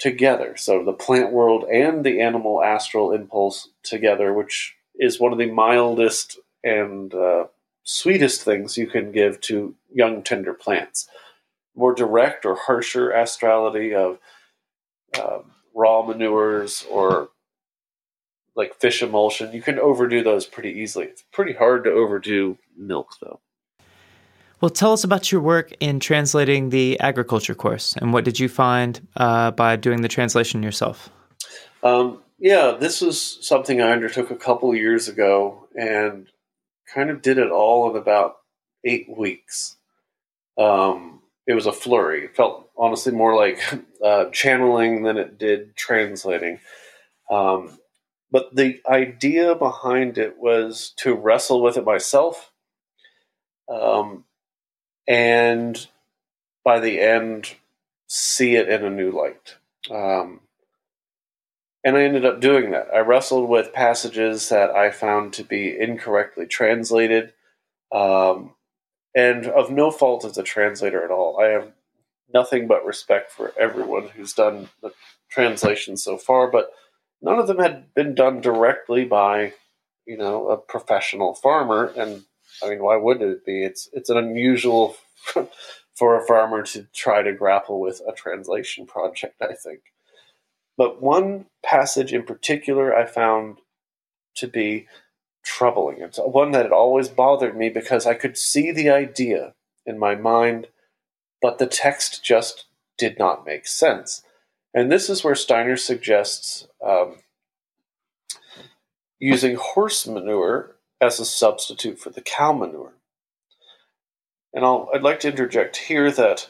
together. So the plant world and the animal astral impulse together, which is one of the mildest and uh, sweetest things you can give to young tender plants. More direct or harsher astrality of uh, raw manures or like fish emulsion, you can overdo those pretty easily. It's pretty hard to overdo milk, though. Well, tell us about your work in translating the agriculture course, and what did you find uh, by doing the translation yourself? Um, yeah, this was something I undertook a couple years ago, and kind of did it all in about eight weeks. Um, it was a flurry. It felt honestly more like uh, channeling than it did translating. Um, but the idea behind it was to wrestle with it myself. Um, and by the end, see it in a new light. Um, and I ended up doing that. I wrestled with passages that I found to be incorrectly translated, um, and of no fault of the translator at all. I have nothing but respect for everyone who's done the translation so far, but none of them had been done directly by, you know, a professional farmer, and I mean, why would it be? It's it's an unusual for a farmer to try to grapple with a translation project. I think, but one passage in particular I found to be troubling. It's one that had always bothered me because I could see the idea in my mind, but the text just did not make sense. And this is where Steiner suggests um, using horse manure as a substitute for the cow manure. And I'll, I'd like to interject here that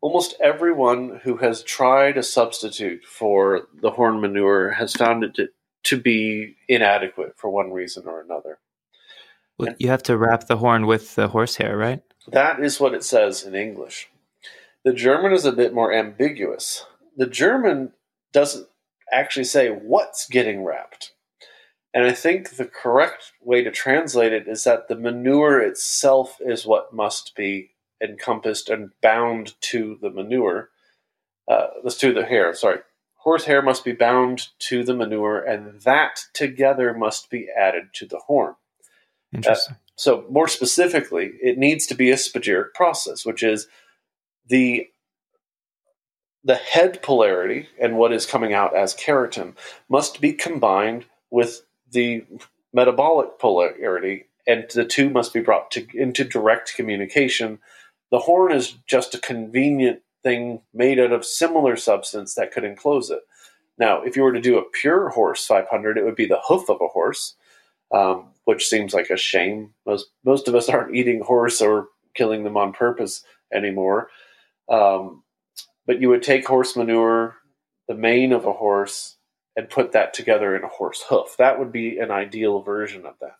almost everyone who has tried a substitute for the horn manure has found it to, to be inadequate for one reason or another. Well, you have to wrap the horn with the horsehair, right? That is what it says in English. The German is a bit more ambiguous. The German doesn't actually say what's getting wrapped. And I think the correct way to translate it is that the manure itself is what must be encompassed and bound to the manure. Uh, let's do the hair, sorry. Horsehair must be bound to the manure, and that together must be added to the horn. Interesting. Uh, so, more specifically, it needs to be a spagyric process, which is the the head polarity and what is coming out as keratin must be combined with the metabolic polarity, and the two must be brought to, into direct communication. The horn is just a convenient thing made out of similar substance that could enclose it. Now, if you were to do a pure horse 500, it would be the hoof of a horse, um, which seems like a shame. Most most of us aren't eating horse or killing them on purpose anymore. Um, but you would take horse manure, the mane of a horse, and put that together in a horse hoof. That would be an ideal version of that.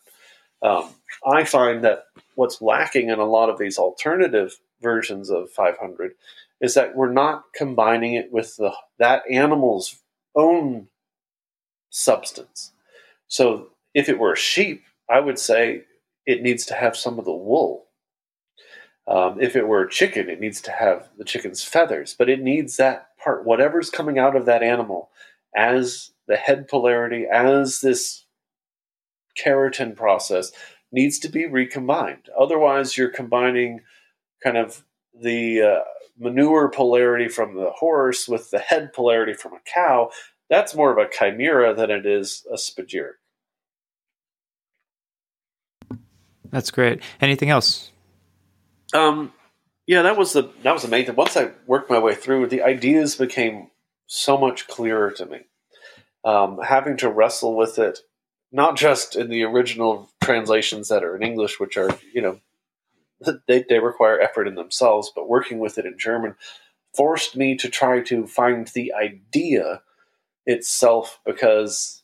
Um, I find that what's lacking in a lot of these alternative versions of 500 is that we're not combining it with the that animal's own substance. So if it were a sheep, I would say it needs to have some of the wool. Um, if it were a chicken, it needs to have the chicken's feathers, but it needs that part, whatever's coming out of that animal, as the head polarity, as this keratin process needs to be recombined. Otherwise, you're combining kind of the uh, manure polarity from the horse with the head polarity from a cow. That's more of a chimera than it is a spagyric. That's great. Anything else? Um, yeah, that was the that was the main thing. Once I worked my way through, the ideas became so much clearer to me. Um, having to wrestle with it, not just in the original translations that are in English, which are, you know, they, they require effort in themselves, but working with it in German forced me to try to find the idea itself because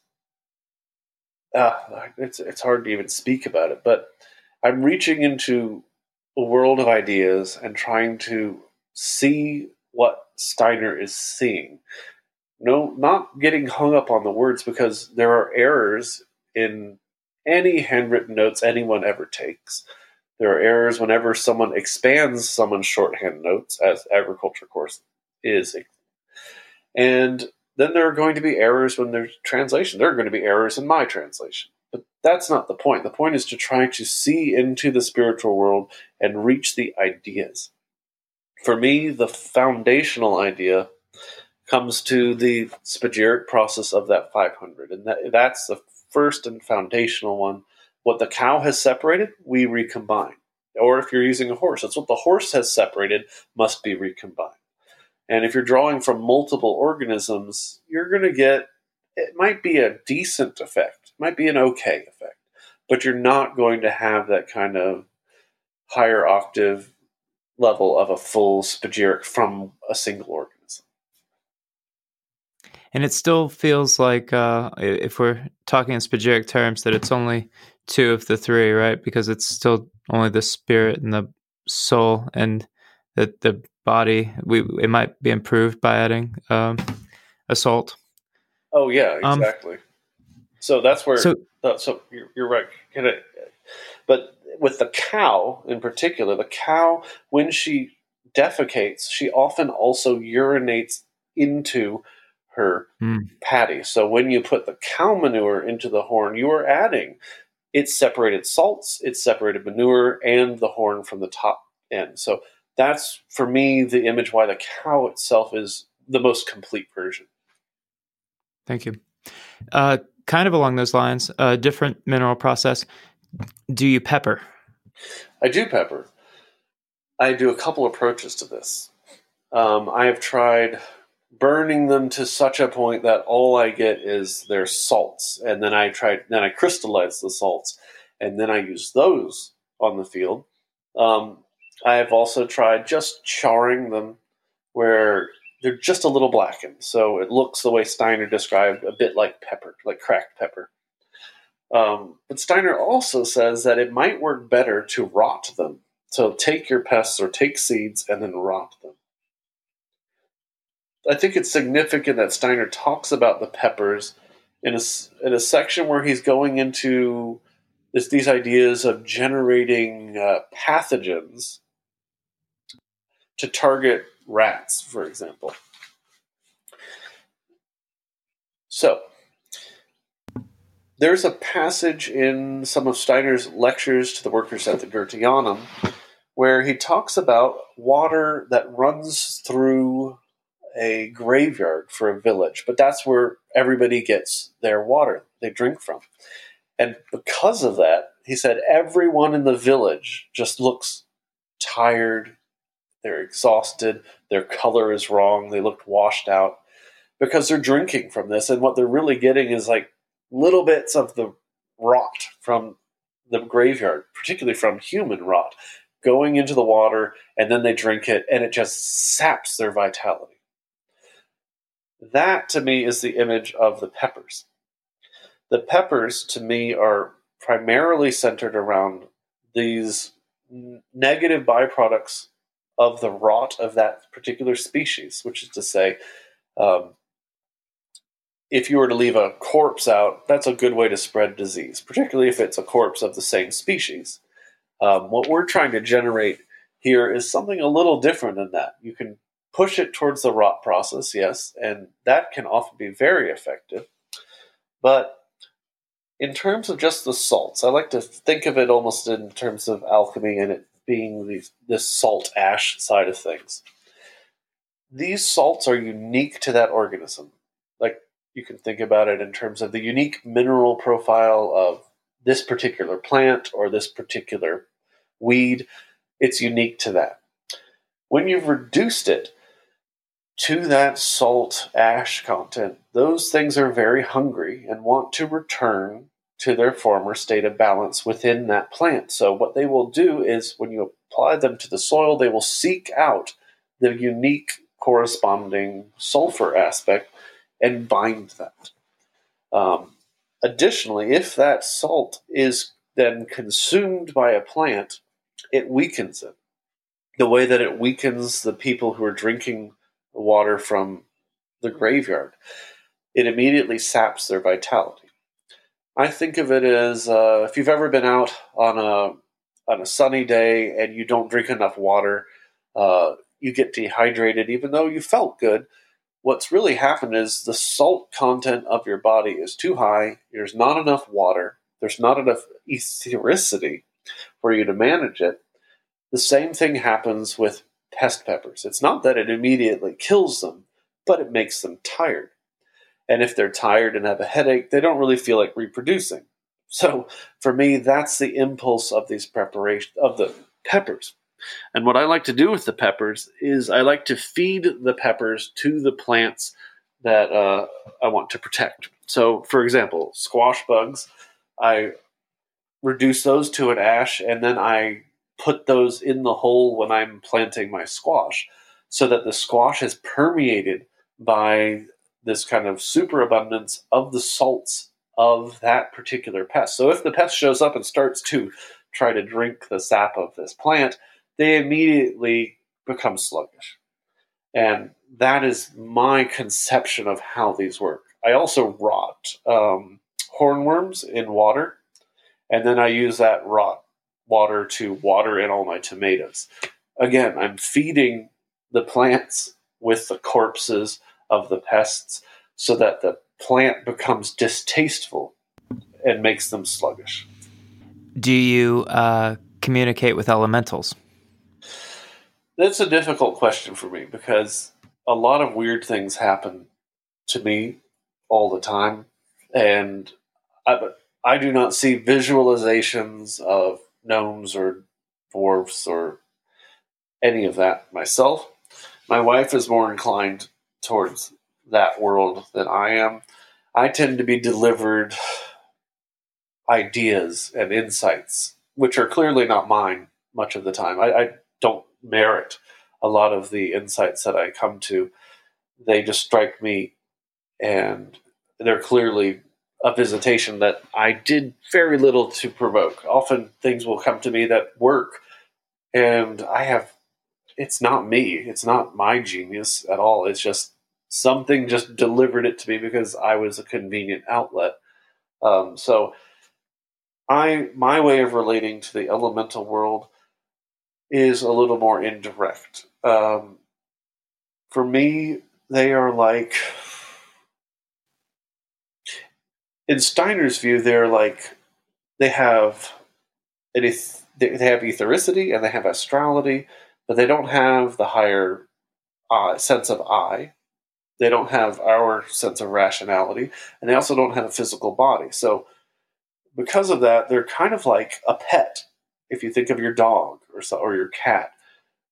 uh, it's, it's hard to even speak about it. But I'm reaching into a world of ideas and trying to see what Steiner is seeing. No, not getting hung up on the words because there are errors in any handwritten notes anyone ever takes. There are errors whenever someone expands someone's shorthand notes, as agriculture course is. And then there are going to be errors when there's translation. There are going to be errors in my translation. But that's not the point. The point is to try to see into the spiritual world and reach the ideas for me, the foundational idea comes to the spagyric process of that 500. And that, that's the first and foundational one. What the cow has separated, we recombine. Or if you're using a horse, that's what the horse has separated, must be recombined. And if you're drawing from multiple organisms, you're going to get, it might be a decent effect, might be an okay effect, but you're not going to have that kind of higher octave level of a full spagyric from a single organism. And it still feels like, uh, if we're talking in spagyric terms, that it's only two of the three, right? Because it's still only the spirit and the soul, and that the body. We it might be improved by adding um, a salt. Oh yeah, um, exactly. Um, so that's where. So, uh, so you're, you're right. But with the cow in particular, the cow, when she defecates, she often also urinates into her mm. patty. So when you put the cow manure into the horn, you are adding its separated salts, its separated manure, and the horn from the top end. So that's for me the image why the cow itself is the most complete version. Thank you. Uh, kind of along those lines, a different mineral process. Do you pepper? I do pepper. I do a couple approaches to this. Um, I have tried burning them to such a point that all I get is their salts, and then I try then I crystallize the salts, and then I use those on the field. Um, I have also tried just charring them where they're just a little blackened, so it looks the way Steiner described, a bit like pepper, like cracked pepper. Um, but Steiner also says that it might work better to rot them. So take your pests or take seeds and then rot them. I think it's significant that Steiner talks about the peppers in a, in a section where he's going into this, these ideas of generating uh, pathogens to target rats, for example. So, there's a passage in some of Steiner's lectures to the workers at the Goetheanum where he talks about water that runs through a graveyard for a village, but that's where everybody gets their water they drink from. And because of that, he said everyone in the village just looks tired, they're exhausted, their color is wrong, they look washed out because they're drinking from this. And what they're really getting is like little bits of the rot from the graveyard, particularly from human rot, going into the water, and then they drink it, and it just saps their vitality. That to me is the image of the peppers. The peppers to me are primarily centered around these negative byproducts of the rot of that particular species, which is to say, um, if you were to leave a corpse out, that's a good way to spread disease, particularly if it's a corpse of the same species. Um, what we're trying to generate here is something a little different than that. You can push it towards the rot process, yes, and that can often be very effective. But in terms of just the salts, I like to think of it almost in terms of alchemy and it being the, this salt ash side of things. These salts are unique to that organism. Like you can think about it in terms of the unique mineral profile of this particular plant or this particular weed. It's unique to that. When you've reduced it to that salt ash content, those things are very hungry and want to return to their former state of balance within that plant. So, what they will do is when you apply them to the soil, they will seek out the unique corresponding sulfur aspect and bind that. Um, additionally, if that salt is then consumed by a plant, it weakens it. The way that it weakens the people who are drinking water from the graveyard, it immediately saps their vitality. I think of it as uh, if you've ever been out on a on a sunny day and you don't drink enough water, uh, you get dehydrated, even though you felt good what's really happened is the salt content of your body is too high. There's not enough water. There's not enough ethericity for you to manage it. The same thing happens with pest peppers. It's not that it immediately kills them, but it makes them tired. And if they're tired and have a headache, they don't really feel like reproducing. So for me, that's the impulse of these preparations of the peppers. And what I like to do with the peppers is I like to feed the peppers to the plants that uh, I want to protect. So, for example, squash bugs, I reduce those to an ash and then I put those in the hole when I'm planting my squash so that the squash is permeated by this kind of superabundance of the salts of that particular pest. So if the pest shows up and starts to try to drink the sap of this plant, they immediately become sluggish. And that is my conception of how these work. I also rot um, hornworms in water, and then I use that rot water to water in all my tomatoes. Again, I'm feeding the plants with the corpses of the pests so that the plant becomes distasteful and makes them sluggish. Do you uh, communicate with elementals? That's a difficult question for me because a lot of weird things happen to me all the time, and I, I do not see visualizations of gnomes or dwarfs or any of that myself. My wife is more inclined towards that world than I am. I tend to be delivered ideas and insights, which are clearly not mine much of the time. I, I don't merit a lot of the insights that I come to. They just strike me, and they're clearly a visitation that I did very little to provoke. Often things will come to me that work, and I have it's not me. It's not my genius at all. It's just something just delivered it to me because I was a convenient outlet. Um, so I my way of relating to the elemental world is a little more indirect. Um, for me, they are like in Steiner's view, they're like they have it is they have ethericity and they have astrality, but they don't have the higher uh, sense of I. They don't have our sense of rationality, and they also don't have a physical body. So, because of that, they're kind of like a pet. If you think of your dog or so, or your cat,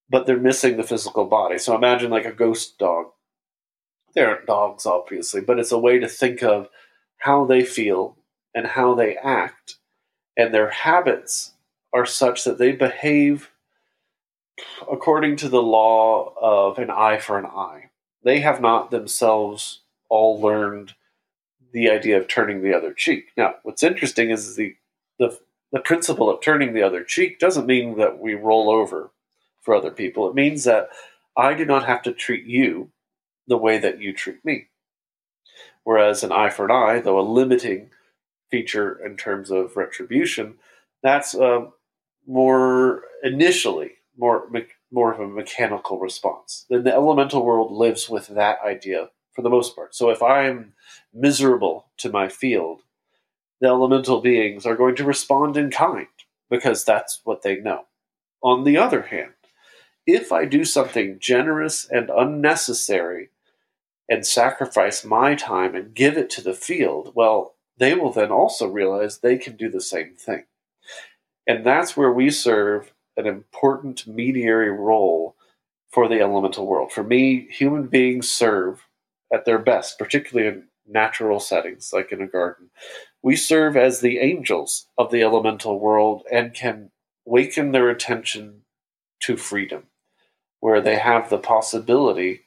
but they're missing the physical body. So imagine like a ghost dog. They aren't dogs, obviously, but it's a way to think of how they feel and how they act, and their habits are such that they behave according to the law of an eye for an eye. They have not themselves all learned the idea of turning the other cheek. Now, what's interesting is the the the principle of turning the other cheek doesn't mean that we roll over for other people. It means that I do not have to treat you the way that you treat me. Whereas an eye for an eye, though a limiting feature in terms of retribution, that's uh, more initially more more of a mechanical response. Then the elemental world lives with that idea for the most part. So if I'm miserable to my field, the elemental beings are going to respond in kind because that's what they know. On the other hand, if I do something generous and unnecessary and sacrifice my time and give it to the field, well, they will then also realize they can do the same thing. And that's where we serve an important mediary role for the elemental world. For me, human beings serve at their best, particularly in natural settings like in a garden. We serve as the angels of the elemental world and can waken their attention to freedom, where they have the possibility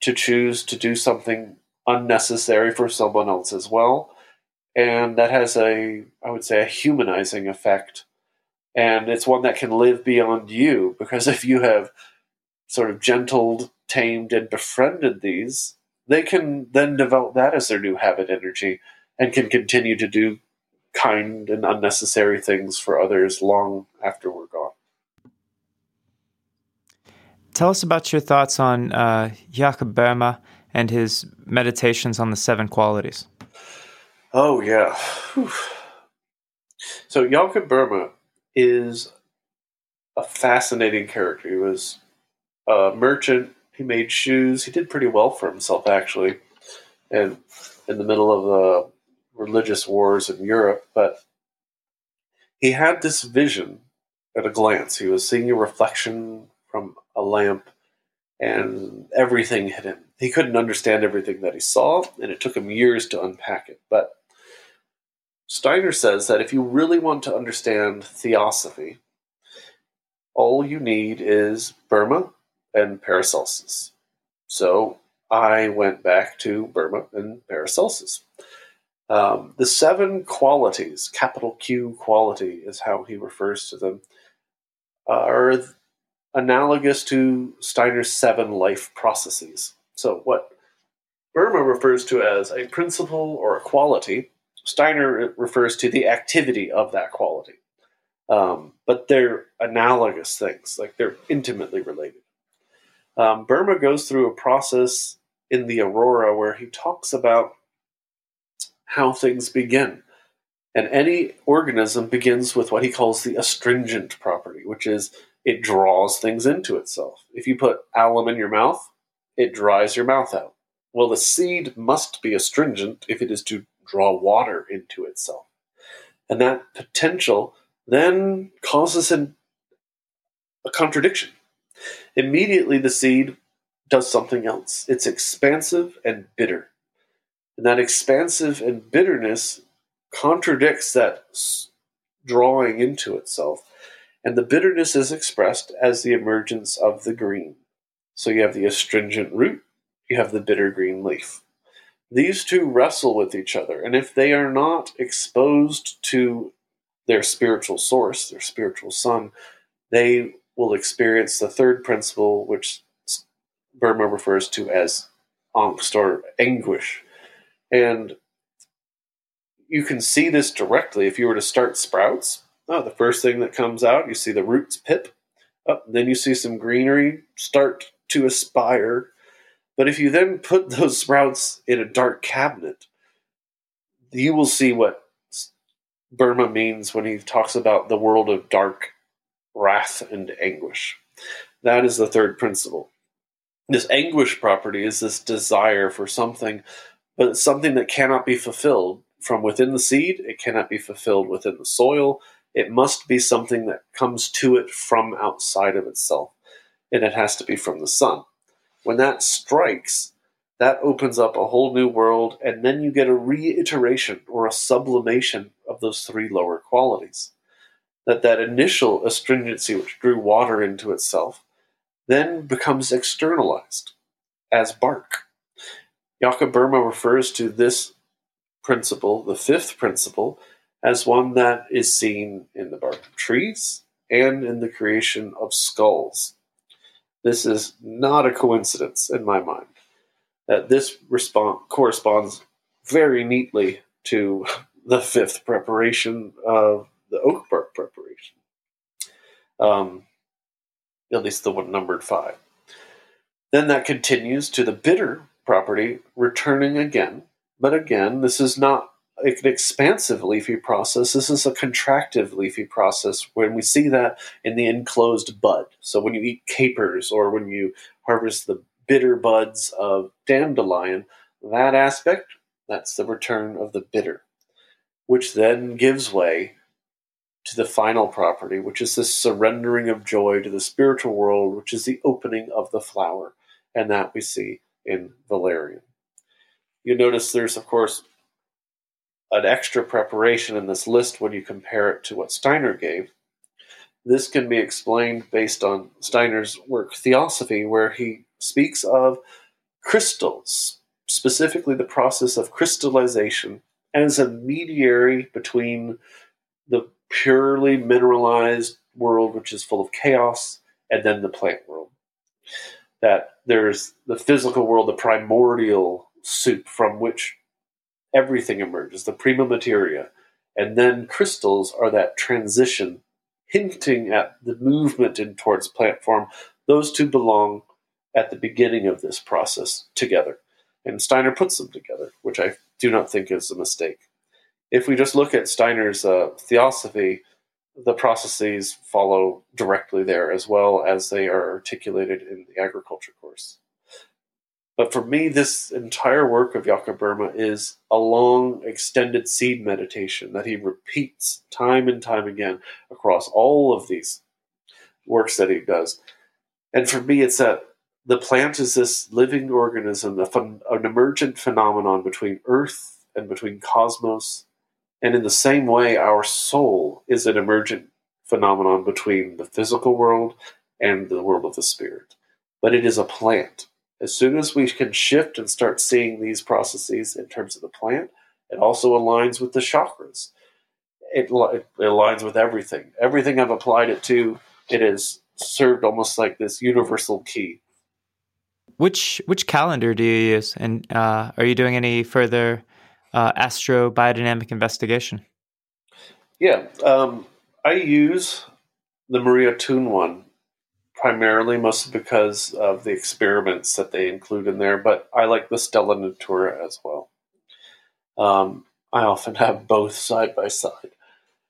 to choose to do something unnecessary for someone else as well. And that has a, I would say, a humanizing effect and it's one that can live beyond you because if you have sort of gentled, tamed, and befriended these, they can then develop that as their new habit energy and can continue to do kind and unnecessary things for others long after we're gone. Tell us about your thoughts on uh, Jakob Boehme and his meditations on the seven qualities. Oh, yeah. Whew. So, Jakob Boehme is a fascinating character. He was a merchant. He made shoes. He did pretty well for himself, actually, and in the middle of the religious wars in Europe. But he had this vision at a glance. He was seeing a reflection from a lamp, and everything hit him. He couldn't understand everything that he saw, and it took him years to unpack it. But Steiner says that if you really want to understand theosophy, all you need is Boehme and Paracelsus. So I went back to Boehme and Paracelsus. Um, the seven qualities, capital Q quality is how he refers to them, are analogous to Steiner's seven life processes. So, what Boehme refers to as a principle or a quality Steiner refers to the activity of that quality. Um, but they're analogous things, like they're intimately related. Um, Boehme goes through a process in the Aurora where he talks about how things begin. And any organism begins with what he calls the astringent property, which is it draws things into itself. If you put alum in your mouth, it dries your mouth out. Well, the seed must be astringent if it is to draw water into itself. And that potential then causes an, a contradiction. Immediately, the seed does something else. It's expansive and bitter. And that expansive and bitterness contradicts that drawing into itself. And the bitterness is expressed as the emergence of the green. So you have the astringent root, you have the bitter green leaf. These two wrestle with each other, and if they are not exposed to their spiritual source, their spiritual sun, they will experience the third principle, which Boehme refers to as angst or anguish. And you can see this directly if you were to start sprouts. Oh, the first thing that comes out, you see the roots pip. Oh, then you see some greenery start to aspire. But if you then put those sprouts in a dark cabinet, you will see what Boehme means when he talks about the world of dark wrath and anguish. That is the third principle. This anguish property is this desire for something, but it's something that cannot be fulfilled from within the seed. It cannot be fulfilled within the soil. It must be something that comes to it from outside of itself, and it has to be from the sun. When that strikes, that opens up a whole new world, and then you get a reiteration or a sublimation of those three lower qualities. That that initial astringency, which drew water into itself, then becomes externalized as bark. Jakob Boehme refers to this principle, the fifth principle, as one that is seen in the bark of trees and in the creation of skulls. This is not a coincidence in my mind. That this response corresponds very neatly to the fifth preparation of the oak bark preparation. Um, at least the one numbered five. Then that continues to the bitter property returning again but again, this is not an expansive leafy process. This is a contractive leafy process when we see that in the enclosed bud. So when you eat capers or when you harvest the bitter buds of dandelion, that aspect, that's the return of the bitter, which then gives way to the final property, which is this surrendering of joy to the spiritual world, which is the opening of the flower. And that we see in Valerian. You notice there's, of course, an extra preparation in this list when you compare it to what Steiner gave. This can be explained based on Steiner's work Theosophy, where he speaks of crystals, specifically the process of crystallization, as a mediary between the purely mineralized world, which is full of chaos, and then the plant world. That there's the physical world, the primordial soup from which everything emerges, the prima materia. And then crystals are that transition, hinting at the movement in towards plant form. Those two belong at the beginning of this process together. And Steiner puts them together, which I do not think is a mistake. If we just look at Steiner's uh, theosophy, the processes follow directly there as well as they are articulated in the agriculture course. But for me, this entire work of Jakob Boehme is a long, extended seed meditation that he repeats time and time again across all of these works that he does. And for me, it's that the plant is this living organism, an emergent phenomenon between earth and between cosmos. And in the same way, our soul is an emergent phenomenon between the physical world and the world of the spirit. But it is a plant as soon as we can shift and start seeing these processes in terms of the plant, it also aligns with the chakras. It, it, aligns with everything. Everything I've applied it to, it has served almost like this universal key. Which which calendar do you use, and uh, are you doing any further uh, astro biodynamic investigation? Yeah, um, I use the Maria Thun one primarily, mostly because of the experiments that they include in there. But I like the Stella Natura as well. Um, I often have both side by side.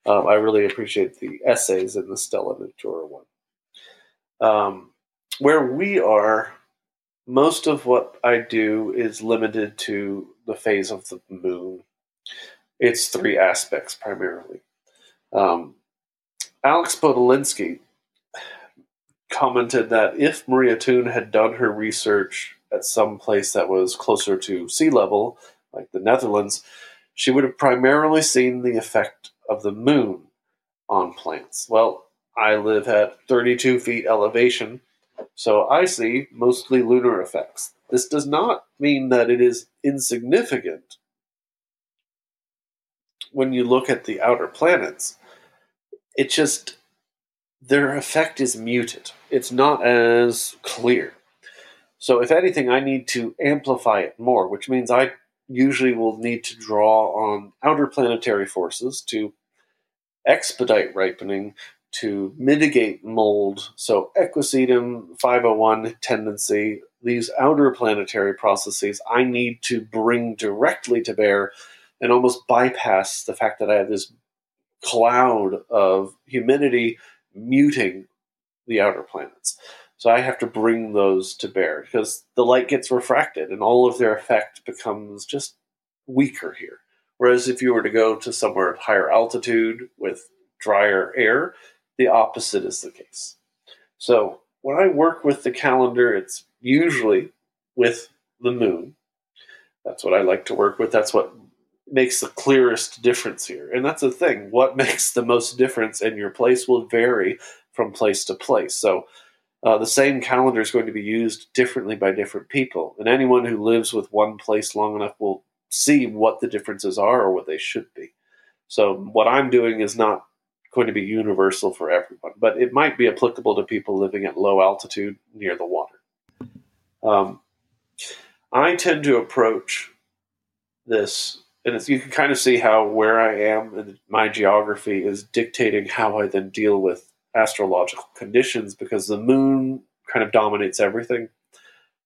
Um, I really appreciate the essays in the Stella Natura one. Um, where we are, most of what I do is limited to the phase of the moon. It's three aspects primarily. Um, Alex Podolinsky commented that if Maria Thun had done her research at some place that was closer to sea level, like the Netherlands, she would have primarily seen the effect of the moon on plants. Well, I live at 32 feet elevation, so I see mostly lunar effects. This does not mean that it is insignificant when you look at the outer planets. It just, their effect is muted. It's not as clear. So, if anything, I need to amplify it more, which means I usually will need to draw on outer planetary forces to expedite ripening, to mitigate mold. So, equisetum 501 tendency, these outer planetary processes, I need to bring directly to bear and almost bypass the fact that I have this cloud of humidity muting the outer planets. So I have to bring those to bear because the light gets refracted and all of their effect becomes just weaker here. Whereas if you were to go to somewhere at higher altitude with drier air, the opposite is the case. So when I work with the calendar, it's usually with the moon. That's what I like to work with. That's what makes the clearest difference here. And that's the thing. What makes the most difference in your place will vary from place to place. So uh, the same calendar is going to be used differently by different people. And anyone who lives with one place long enough will see what the differences are or what they should be. So what I'm doing is not going to be universal for everyone, but it might be applicable to people living at low altitude near the water. Um, I tend to approach this, and you can kind of see how where I am and my geography is dictating how I then deal with astrological conditions because the moon kind of dominates everything.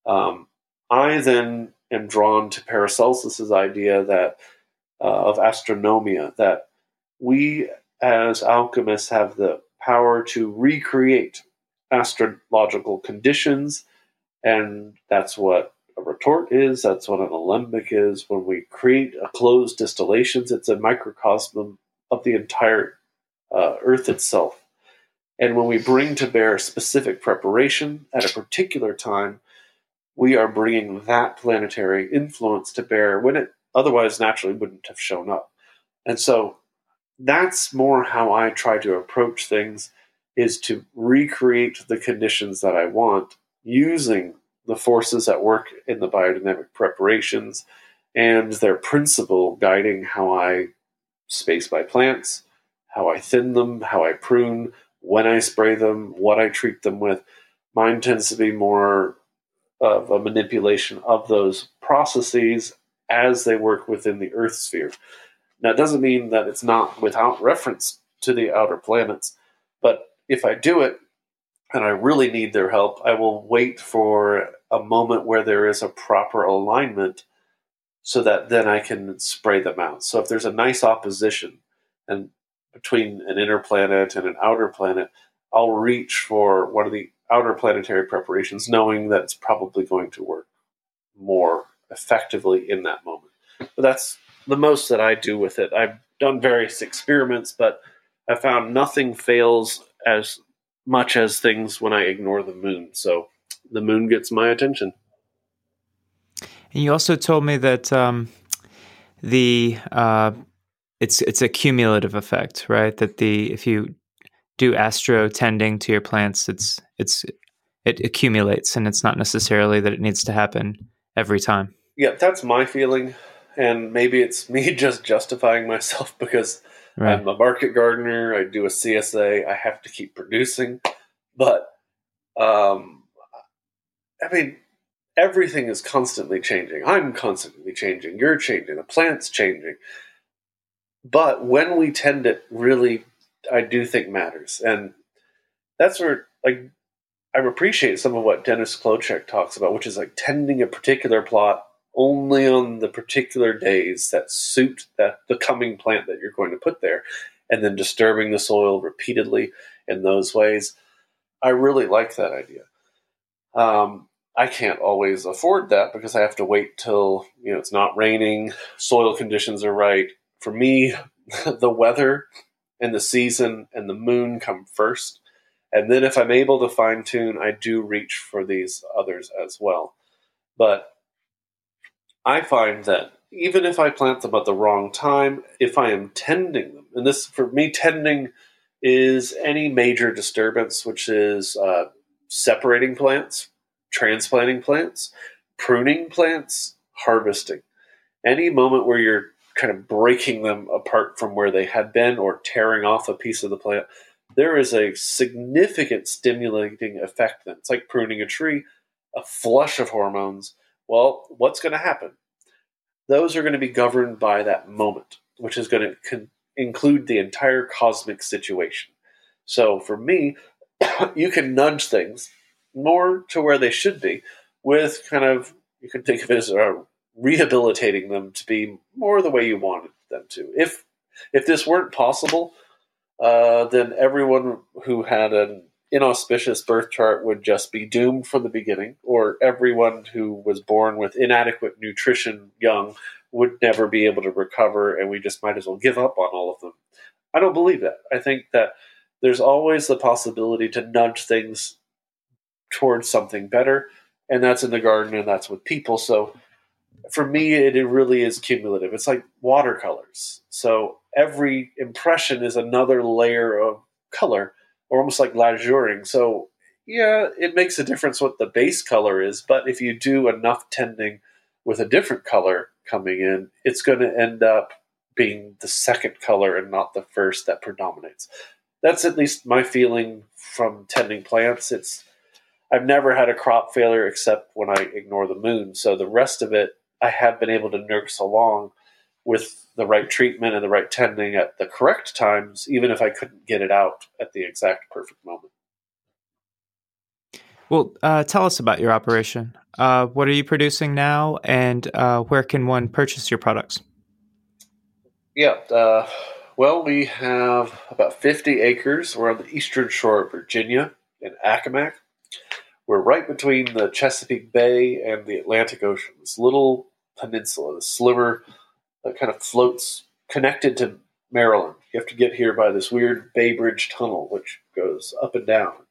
Um, I then am drawn to Paracelsus's idea that uh, of astronomia that we as alchemists have the power to recreate astrological conditions, and that's what a retort is. That's what an alembic is. When we create a closed distillations, it's a microcosm of the entire uh, Earth itself. And when we bring to bear specific preparation at a particular time, we are bringing that planetary influence to bear when it otherwise naturally wouldn't have shown up. And so that's more how I try to approach things is to recreate the conditions that I want using the forces at work in the biodynamic preparations and their principle guiding how I space my plants, how I thin them, how I prune, when I spray them, what I treat them with. Mine tends to be more of a manipulation of those processes as they work within the Earth sphere. Now, it doesn't mean that it's not without reference to the outer planets, but if I do it and I really need their help, I will wait for a moment where there is a proper alignment so that then I can spray them out. So if there's a nice opposition, and between an inner planet and an outer planet, I'll reach for one of the outer planetary preparations, knowing that it's probably going to work more effectively in that moment. But that's the most that I do with it. I've done various experiments, but I found nothing fails as much as things when I ignore the moon. So the moon gets my attention. And you also told me that um, the uh, it's it's a cumulative effect, right? That the if you do astro tending to your plants, it's it's it accumulates, and it's not necessarily that it needs to happen every time. Yeah, that's my feeling, and maybe it's me just justifying myself because right. I'm a market gardener. I do a CSA. I have to keep producing, but um, I mean, everything is constantly changing. I'm constantly changing. You're changing. The plant's changing. But when we tend it, really, I do think matters, and that's where like I appreciate some of what Dennis Klocek talks about, which is like tending a particular plot only on the particular days that suit that the coming plant that you're going to put there, and then disturbing the soil repeatedly in those ways. I really like that idea. Um, I can't always afford that because I have to wait till you know it's not raining, soil conditions are right, for me, the weather and the season and the moon come first. And then if I'm able to fine tune, I do reach for these others as well. But I find that even if I plant them at the wrong time, if I am tending them, and this for me, tending is any major disturbance, which is uh, separating plants, transplanting plants, pruning plants, harvesting. Any moment where you're kind of breaking them apart from where they had been or tearing off a piece of the plant, there is a significant stimulating effect then. It's like pruning a tree, a flush of hormones. Well, what's going to happen? Those are going to be governed by that moment, which is going to con- include the entire cosmic situation. So for me, you can nudge things more to where they should be with kind of, you can think of it as uh, rehabilitating them to be more the way you wanted them to. If if this weren't possible, uh, then everyone who had an inauspicious birth chart would just be doomed from the beginning, or everyone who was born with inadequate nutrition young would never be able to recover, and we just might as well give up on all of them. I don't believe that. I think that there's always the possibility to nudge things towards something better, and that's in the garden and that's with people. So for me, it, really is cumulative. It's like watercolors. So every impression is another layer of color or almost like lazuring. So yeah, it makes a difference what the base color is, but if you do enough tending with a different color coming in, it's going to end up being the second color and not the first that predominates. That's at least my feeling from tending plants. It's I've never had a crop failure except when I ignore the moon. So the rest of it I have been able to nurse along with the right treatment and the right tending at the correct times, even if I couldn't get it out at the exact perfect moment. Well, uh, tell us about your operation. Uh, what are you producing now, and uh, where can one purchase your products? Yeah, uh, well, we have about 50 acres. We're on the eastern shore of Virginia in Accomack. We're right between the Chesapeake Bay and the Atlantic Ocean. This little peninsula, the sliver that kind of floats connected to Maryland. You have to get here by this weird Bay Bridge tunnel, which goes up and down.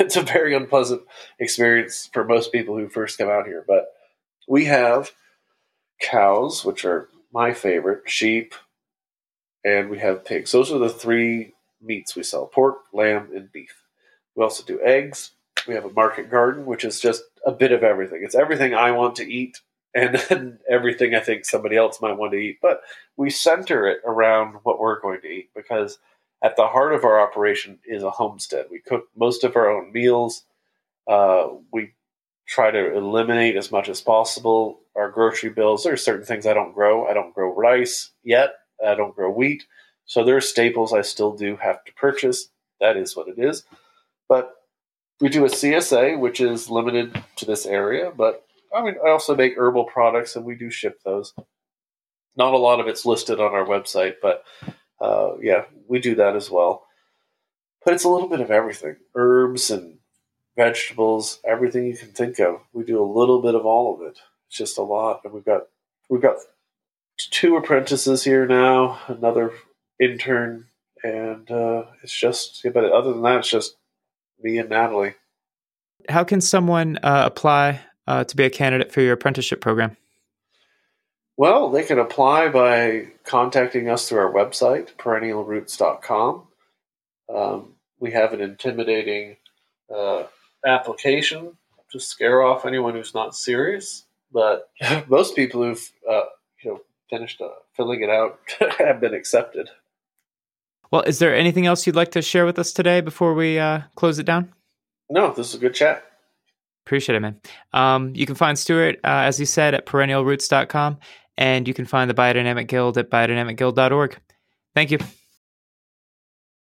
It's a very unpleasant experience for most people who first come out here. But we have cows, which are my favorite, sheep, and we have pigs. Those are the three meats we sell pork, lamb, and beef. We also do eggs. We have a market garden, which is just a bit of everything. It's everything I want to eat and then everything I think somebody else might want to eat. But we center it around what we're going to eat because at the heart of our operation is a homestead. We cook most of our own meals. Uh, we try to eliminate as much as possible our grocery bills. There are certain things I don't grow. I don't grow rice yet. I don't grow wheat. So there are staples I still do have to purchase. That is what it is. But we do a CSA, which is limited to this area, but I mean, I also make herbal products, and we do ship those. Not a lot of it's listed on our website, but uh, yeah, we do that as well. But it's a little bit of everything: herbs and vegetables, everything you can think of. We do a little bit of all of it. It's just a lot, and we've got we've got two apprentices here now, another intern, and uh, it's just. But other than that, it's just me and Natalie. How can someone uh, apply uh, to be a candidate for your apprenticeship program? Well, they can apply by contacting us through our website, perennialroots.com. Um, we have an intimidating uh, application to scare off anyone who's not serious, but most people who've uh, you know finished uh, filling it out have been accepted. Well, is there anything else you'd like to share with us today before we uh, close it down? No, this is a good chat. Appreciate it, man. Um, you can find Stuart, uh, as you said, at perennialroots.com, and you can find the Biodynamic Guild at biodynamicguild.org. Thank you.